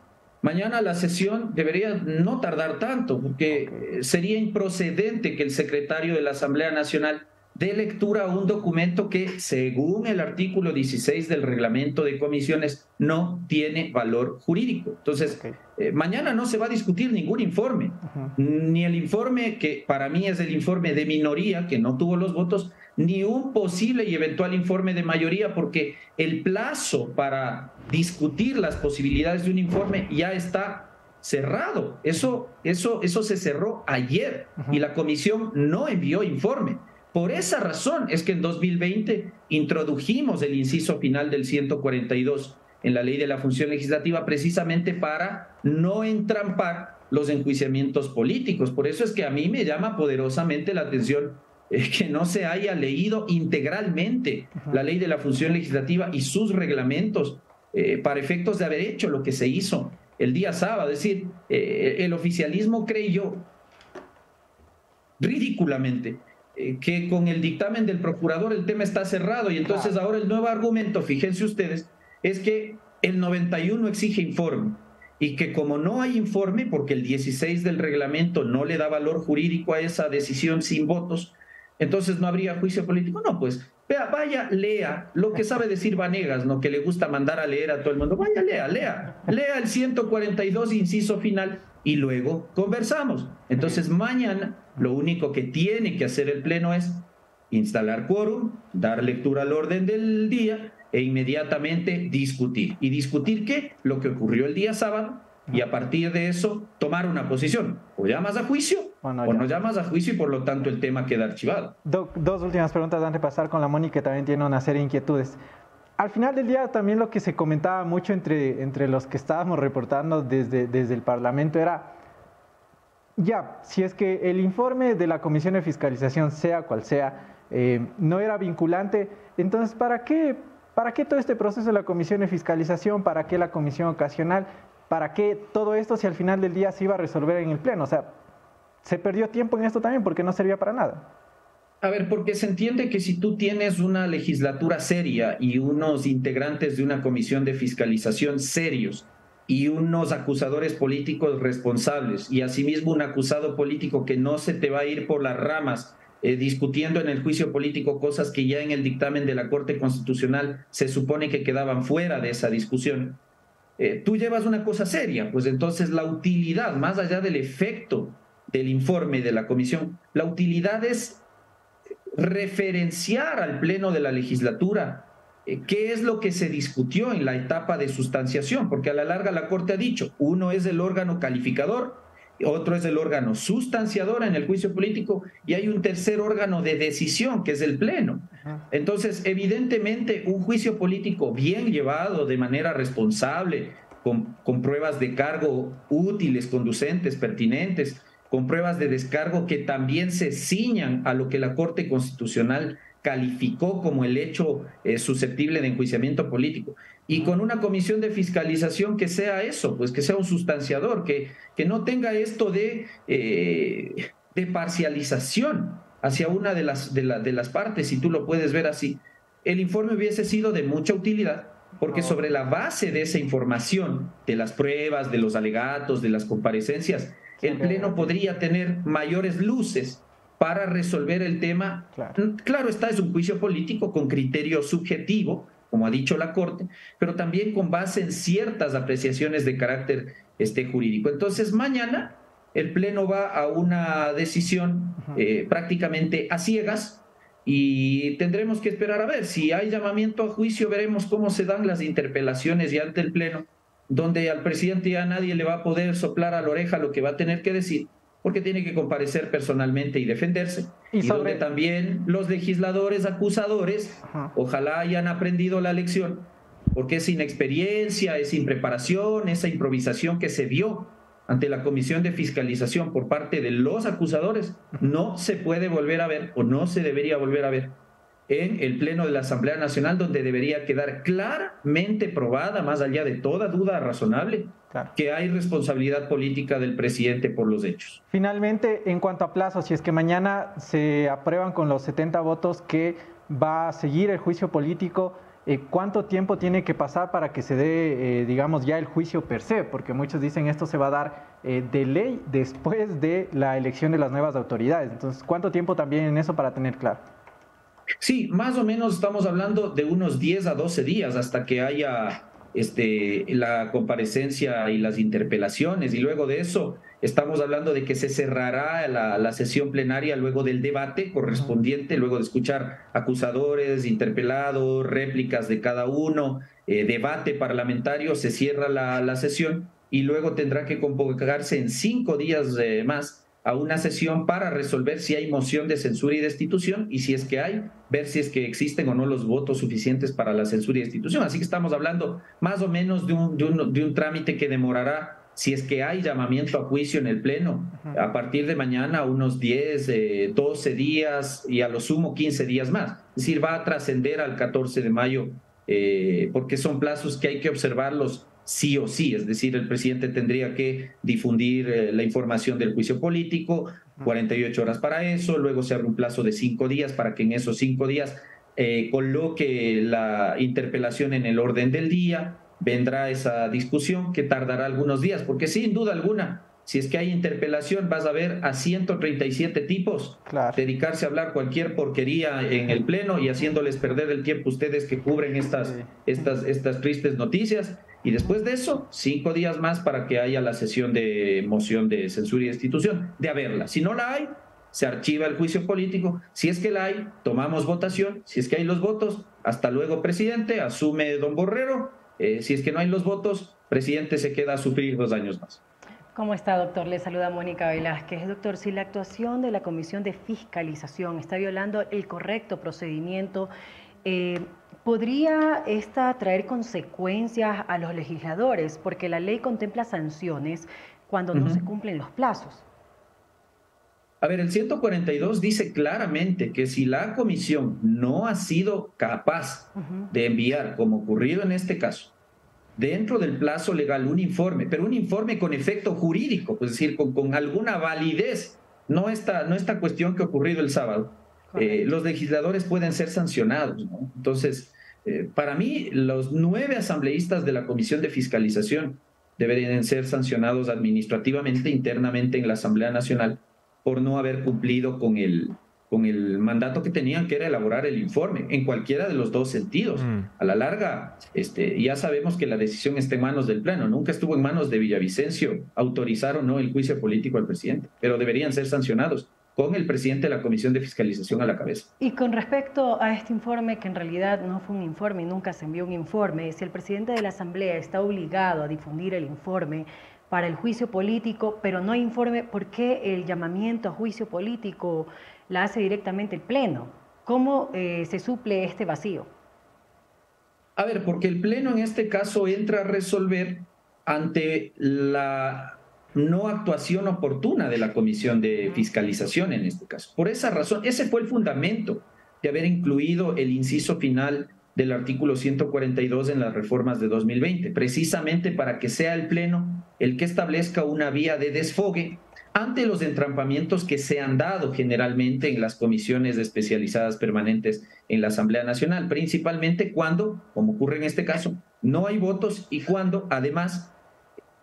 mañana la sesión debería no tardar tanto, porque sería improcedente que el secretario de la Asamblea Nacional de lectura a un documento que, según el artículo 16 del reglamento de comisiones, no tiene valor jurídico. Entonces, eh, mañana no se va a discutir ningún informe, ni el informe que para mí es el informe de minoría, que no tuvo los votos, ni un posible y eventual informe de mayoría, porque el plazo para discutir las posibilidades de un informe ya está cerrado. Eso, eso, eso se cerró ayer y la comisión no envió informe. Por esa razón es que en 2020 introdujimos el inciso final del 142 en la ley de la función legislativa precisamente para no entrampar los enjuiciamientos políticos. Por eso es que a mí me llama poderosamente la atención eh, que no se haya leído integralmente la ley de la función legislativa y sus reglamentos eh, para efectos de haber hecho lo que se hizo el día sábado. Es decir, eh, el oficialismo creyó ridículamente que con el dictamen del procurador el tema está cerrado y entonces ahora el nuevo argumento, fíjense ustedes, es que el 91 exige informe y que como no hay informe, porque el 16 del reglamento no le da valor jurídico a esa decisión sin votos, entonces no habría juicio político. No, pues vea, vaya, lea lo que sabe decir Vanegas, ¿no? Que le gusta mandar a leer a todo el mundo. Vaya, lea, lea. Lea el 142, inciso final, y luego conversamos. Entonces mañana lo único que tiene que hacer el Pleno es instalar quórum, dar lectura al orden del día e inmediatamente discutir. ¿Y discutir qué? Lo que ocurrió el día sábado y a partir de eso tomar una posición. O llamas a juicio o no, llamas a juicio y por lo tanto el tema queda archivado. dos últimas preguntas antes de pasar con la Mónica que también tiene una serie de inquietudes. Al final del día también lo que se comentaba mucho entre, entre los que estábamos reportando desde, desde el Parlamento era ya, si es que el informe de la Comisión de Fiscalización, sea cual sea, eh, no era vinculante, entonces, ¿para qué, ¿para qué todo este proceso de la Comisión de Fiscalización? ¿Para qué la Comisión Ocasional? ¿Para qué todo esto si al final del día se iba a resolver en el Pleno? O sea, se perdió tiempo en esto también porque no servía para nada. A ver, porque se entiende que si tú tienes una legislatura seria y unos integrantes de una comisión de fiscalización serios, y unos acusadores políticos responsables y asimismo un acusado político que no se te va a ir por las ramas eh, discutiendo en el juicio político cosas que ya en el dictamen de la Corte Constitucional se supone que quedaban fuera de esa discusión. Eh, tú llevas una cosa seria, pues entonces la utilidad, más allá del efecto del informe de la comisión, la utilidad es referenciar al Pleno de la legislatura eh, ¿Qué es lo que se discutió en la etapa de sustanciación? Porque a la larga la Corte ha dicho, uno es el órgano calificador, otro es el órgano sustanciador en el juicio político y hay un tercer órgano de decisión que es el Pleno. Entonces, evidentemente, un juicio político bien llevado de manera responsable, con, con pruebas de cargo útiles, conducentes, pertinentes, con pruebas de descargo que también se ciñan a lo que la Corte Constitucional calificó como el hecho eh, susceptible de enjuiciamiento político. Y con una comisión de fiscalización que sea eso, pues que sea un sustanciador, que, que no tenga esto de, eh, de parcialización hacia una de las, de, de las partes, si tú lo puedes ver así. El informe hubiese sido de mucha utilidad, porque sobre la base de esa información, de las pruebas, de los alegatos, de las comparecencias, el Pleno podría tener mayores luces para resolver el tema. Claro. está, es un juicio político con criterio subjetivo, como ha dicho la Corte, pero también con base en ciertas apreciaciones de carácter este, jurídico. Entonces, mañana el Pleno va a una decisión eh, prácticamente a ciegas y tendremos que esperar a ver si hay llamamiento a juicio, veremos cómo se dan las interpelaciones y ante el Pleno, donde al presidente ya nadie le va a poder soplar a la oreja lo que va a tener que decir porque tiene que comparecer personalmente y defenderse. Y, donde también los legisladores acusadores, ojalá hayan aprendido la lección, porque es inexperiencia, es impreparación, esa improvisación que se dio ante la Comisión de Fiscalización por parte de los acusadores, no se puede volver a ver o no se debería volver a ver en el Pleno de la Asamblea Nacional, donde debería quedar claramente probada, más allá de toda duda razonable, que hay responsabilidad política del presidente por los hechos. Finalmente, en cuanto a plazos, si es que mañana se aprueban con los 70 votos que va a seguir el juicio político, eh, ¿cuánto tiempo tiene que pasar para que se dé, eh, digamos, ya el juicio per se? Porque muchos dicen esto se va a dar eh, de ley después de la elección de las nuevas autoridades. Entonces, ¿cuánto tiempo también en eso para tener claro? Sí, más o menos estamos hablando de unos 10 a 12 días hasta que haya este, la comparecencia y las interpelaciones. Y luego de eso, estamos hablando de que se cerrará la, sesión plenaria luego del debate correspondiente, luego de escuchar acusadores, interpelados, réplicas de cada uno, eh, debate parlamentario, se cierra la, sesión y luego tendrá que convocarse en cinco días eh, más a una sesión para resolver si hay moción de censura y destitución y si es que hay, ver si es que existen o no los votos suficientes para la censura y destitución. Así que estamos hablando más o menos de un, de un, trámite que demorará si es que hay llamamiento a juicio en el Pleno, a partir de mañana unos 10, 12 eh, días y a lo sumo 15 días más. Es decir, va a trascender al 14 de mayo eh, porque son plazos que hay que observarlos sí o sí, es decir, el presidente tendría que difundir eh, la información del juicio político, 48 horas para eso, luego se abre un plazo de cinco días para que en esos cinco días eh, coloque la interpelación en el orden del día, vendrá esa discusión que tardará algunos días, porque sin duda alguna, si es que hay interpelación, vas a ver a 137 tipos dedicarse a hablar cualquier porquería en el Pleno y haciéndoles perder el tiempo ustedes que cubren estas, estas, estas tristes noticias. Y después de eso, cinco días más para que haya la sesión de moción de censura y destitución, de haberla. Si no la hay, se archiva el juicio político. Si es que la hay, tomamos votación. Si es que hay los votos, hasta luego, presidente, asume don Borrero. Eh, si es que no hay los votos, presidente se queda a sufrir dos años más. ¿Cómo está, doctor? Le saluda Mónica Velázquez. Doctor, si la actuación de la Comisión de Fiscalización está violando el correcto procedimiento, eh, ¿Podría esta traer consecuencias a los legisladores? Porque la ley contempla sanciones cuando no se cumplen los plazos. A ver, el 142 dice claramente que si la comisión no ha sido capaz de enviar, como ocurrido en este caso, dentro del plazo legal un informe, pero un informe con efecto jurídico, es decir, con, alguna validez, no esta, no esta cuestión que ha ocurrido el sábado, eh, los legisladores pueden ser sancionados. Entonces, eh, para mí, los nueve asambleístas de la Comisión de Fiscalización deberían ser sancionados administrativamente internamente en la Asamblea Nacional por no haber cumplido con el, con el mandato que tenían, que era elaborar el informe, en cualquiera de los dos sentidos. Mm. A la larga, este, ya sabemos que la decisión está en manos del Pleno, nunca estuvo en manos de Villavicencio autorizar o no el juicio político al presidente, pero deberían ser sancionados con el presidente de la Comisión de Fiscalización a la cabeza. Y con respecto a este informe, que en realidad no fue un informe, nunca se envió un informe, si el presidente de la Asamblea está obligado a difundir el informe para el juicio político, pero no hay informe, ¿por qué el llamamiento a juicio político la hace directamente el Pleno? ¿Cómo eh, se suple este vacío? A ver, porque el Pleno en este caso entra a resolver ante la no actuación oportuna de la Comisión de Fiscalización en este caso. Por esa razón, ese fue el fundamento de haber incluido el inciso final del artículo 142 en las reformas de 2020, precisamente para que sea el Pleno el que establezca una vía de desfogue ante los entrampamientos que se han dado generalmente en las comisiones especializadas permanentes en la Asamblea Nacional, principalmente cuando, como ocurre en este caso, no hay votos y cuando además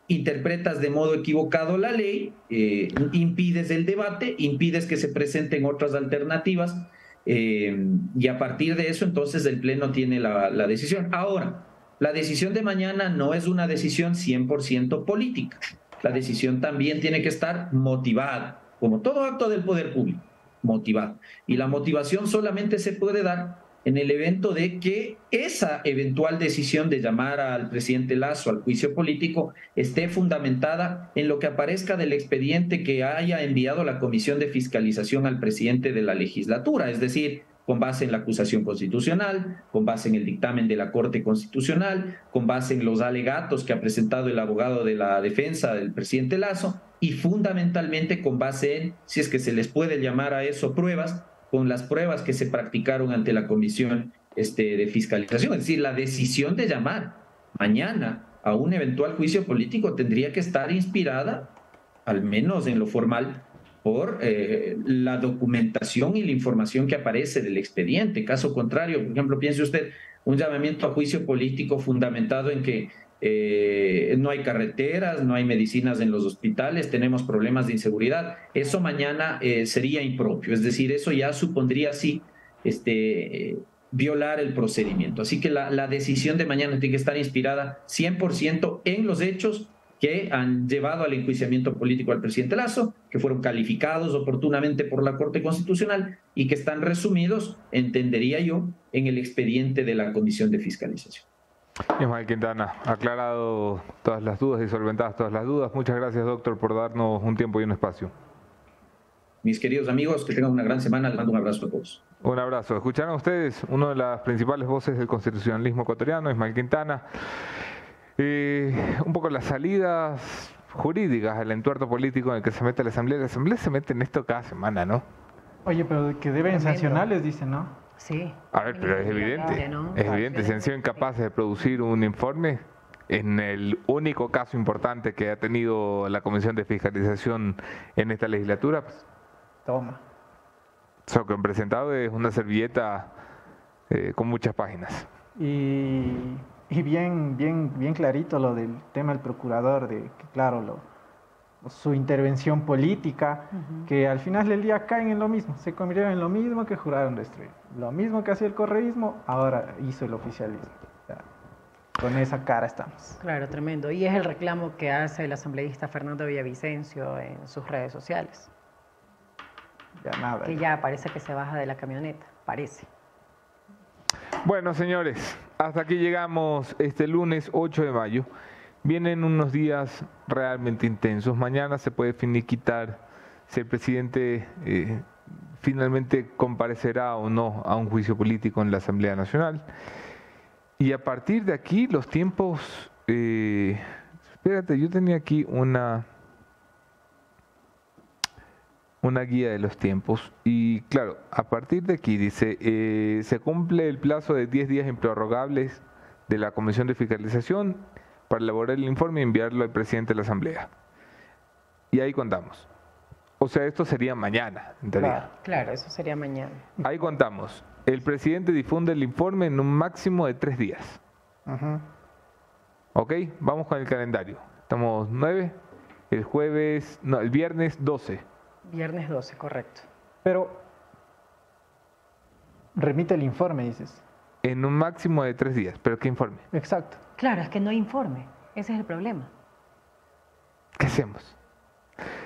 interpretas de modo equivocado la ley, eh, impides el debate, impides que se presenten otras alternativas eh, y a partir de eso entonces el Pleno tiene la, decisión. Ahora, la decisión de mañana no es una decisión 100% política. La decisión también tiene que estar motivada, como todo acto del poder público, motivado. Y la motivación solamente se puede dar en el evento de que esa eventual decisión de llamar al presidente Lazo al juicio político esté fundamentada en lo que aparezca del expediente que haya enviado la Comisión de Fiscalización al presidente de la legislatura, es decir, con base en la acusación constitucional, con base en el dictamen de la Corte Constitucional, con base en los alegatos que ha presentado el abogado de la defensa del presidente Lazo y fundamentalmente con base en, si es que se les puede llamar a eso pruebas, con las pruebas que se practicaron ante la Comisión este, de Fiscalización. Es decir, la decisión de llamar mañana a un eventual juicio político tendría que estar inspirada, al menos en lo formal, por eh, la documentación y la información que aparece del expediente. Caso contrario, por ejemplo, piense usted un llamamiento a juicio político fundamentado en que eh, no hay carreteras, no hay medicinas en los hospitales, tenemos problemas de inseguridad. Eso mañana eh, sería impropio, es decir, eso ya supondría sí este, violar el procedimiento. Así que la, la decisión de mañana tiene que estar inspirada 100% en los hechos que han llevado al enjuiciamiento político al presidente Lazo, que fueron calificados oportunamente por la Corte Constitucional y que están resumidos, entendería yo, en el expediente de la Comisión de Fiscalización. Ismael Quintana, aclarado todas las dudas y solventadas todas las dudas. Muchas gracias, doctor, por darnos un tiempo y un espacio. Mis queridos amigos, que tengan una gran semana. Les mando un abrazo a todos. Un abrazo. Escucharon ustedes una de las principales voces del constitucionalismo ecuatoriano, Ismael Quintana. Eh, un poco las salidas jurídicas, el entuerto político en el que se mete la Asamblea. La Asamblea se mete en esto cada semana, ¿no? Oye, pero que deben sancionales, dicen, ¿no? Sí. A ver, pero es evidente. Es evidente, si han sido incapaces de producir un informe en el único caso importante que ha tenido la Comisión de Fiscalización en esta legislatura. Pues, Toma. Lo que han presentado es una servilleta eh, con muchas páginas. Y y bien, bien, bien clarito lo del tema del procurador, de que claro, lo, su intervención política, que al final del día caen en lo mismo, se convirtieron en lo mismo que juraron destruir. Lo mismo que hacía el correísmo, ahora hizo el oficialismo. con esa cara estamos. Claro, tremendo. Y es el reclamo que hace el asambleísta Fernando Villavicencio en sus redes sociales. Ya nada. Que ya parece que se baja de la camioneta, parece. Bueno, señores, hasta aquí llegamos este lunes 8 de mayo. Vienen unos días realmente intensos. Mañana se puede finiquitar si el presidente eh, finalmente comparecerá o no a un juicio político en la Asamblea Nacional. Y a partir de aquí los tiempos... Eh, espérate, yo tenía aquí una una guía de los tiempos. Y claro, a partir de aquí dice, eh, se cumple el plazo de 10 días improrrogables de la Comisión de Fiscalización para elaborar el informe y enviarlo al presidente de la Asamblea. Y ahí contamos. O sea, esto sería mañana, en teoría. Claro, eso sería mañana. Ahí contamos. El presidente difunde el informe en un máximo de tres días. Ok, vamos con el calendario. Estamos 9, el jueves, no, el viernes 12. Viernes 12, correcto. Pero remite el informe, dices. En un máximo de tres días, pero ¿qué informe? Exacto. Claro, es que no hay informe. Ese es el problema. ¿Qué hacemos?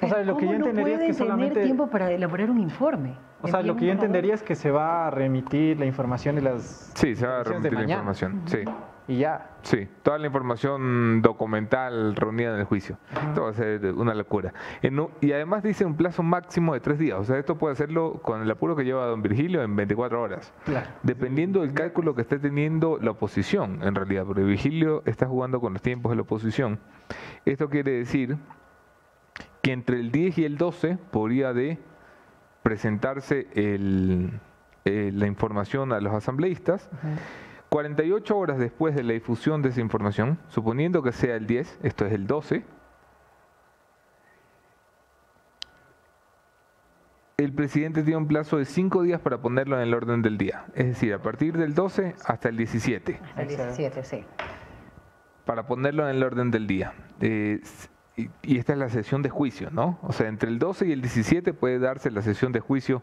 O sea, lo que yo entendería es que solamente... tener tiempo para elaborar un informe. O sea, lo que yo entendería es que se va a remitir la información de las... Sí, se va a remitir la información, sí y ya. Sí, toda la información documental reunida en el juicio. Esto va a ser una locura. y además dice un plazo máximo de tres días. O sea, esto puede hacerlo con el apuro que lleva don Virgilio en 24 horas. Claro. Dependiendo del cálculo que esté teniendo la oposición, en realidad, porque Virgilio está jugando con los tiempos de la oposición. Esto quiere decir que entre el 10 y el 12 podría de presentarse el, eh, la información a los asambleístas. 48 horas después de la difusión de esa información, suponiendo que sea el 10, esto es el 12, el presidente tiene un plazo de 5 días para ponerlo en el orden del día. Es decir, a partir del 12 hasta el 17. Hasta el 17, sí. Para ponerlo en el orden del día. Eh, y, esta es la sesión de juicio, ¿no? O sea, entre el 12 y el 17 puede darse la sesión de juicio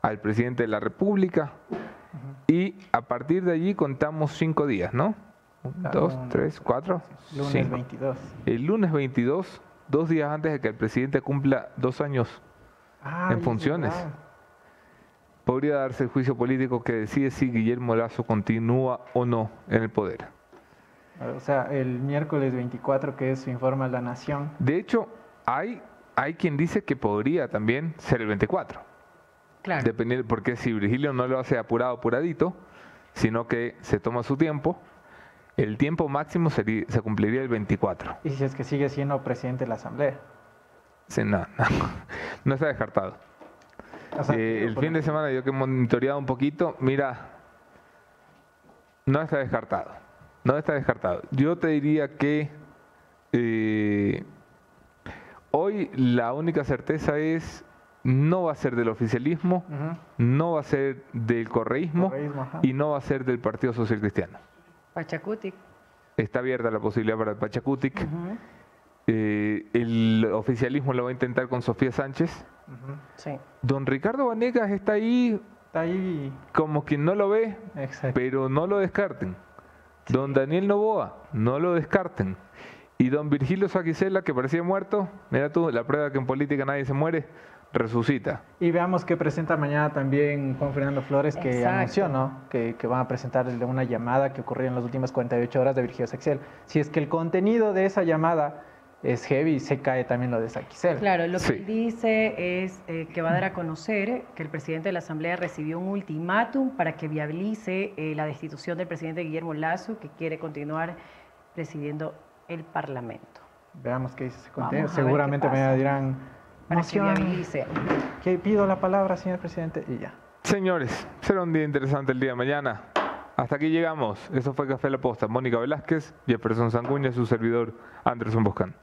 al presidente de la República, y a partir de allí contamos cinco días, ¿no? dos, tres, cuatro. Lunes 22. El lunes 22, dos días antes de que el presidente cumpla dos años en funciones. podría darse el juicio político que decide si Guillermo Lazo continúa o no en el poder. O sea, el miércoles 24 que es su informa a la Nación. De hecho, hay, hay quien dice que podría también ser el 24. Claro. Dependiendo, porque si Virgilio no lo hace apurado, apuradito, sino que se toma su tiempo, el tiempo máximo se cumpliría el 24. ¿Y si es que sigue siendo presidente de la Asamblea? Sí, no, no, está descartado. Eh, el fin de semana yo que he monitoreado un poquito, mira, no está descartado. No está descartado. Yo te diría que eh, hoy la única certeza es no va a ser del oficialismo, no va a ser del correísmo, y no va a ser del Partido Social Cristiano. Pachacutic. Está abierta la posibilidad para el Pachacutic. Eh, el oficialismo lo va a intentar con Sofía Sánchez. Don Ricardo Vanegas está ahí, está ahí como quien no lo ve, pero no lo descarten. Don Daniel Novoa, no lo descarten. Y don Virgilio Saquicela, que parecía muerto, mira tú, la prueba que en política nadie se muere, resucita. Y veamos qué presenta mañana también Juan Fernando Flores, que anunció ¿no? que, que van a presentar una llamada que ocurrió en las últimas 48 horas de Virgilio Saquicela. Si es que el contenido de esa llamada es heavy, se cae también lo de Saquicela. Claro, lo que dice es eh, que va a dar a conocer que el presidente de la Asamblea recibió un ultimátum para que viabilice eh, la destitución del presidente Guillermo Lazo, que quiere continuar presidiendo el Parlamento. Veamos qué dice ese contenido. Seguramente me dirán para que viabilice. Que pido la palabra, señor presidente, y ya. Señores, será un día interesante el día de mañana. Hasta aquí llegamos. Eso fue Café La Posta. Mónica Velázquez, Jefferson Sanguña, su servidor Anderson Boscan.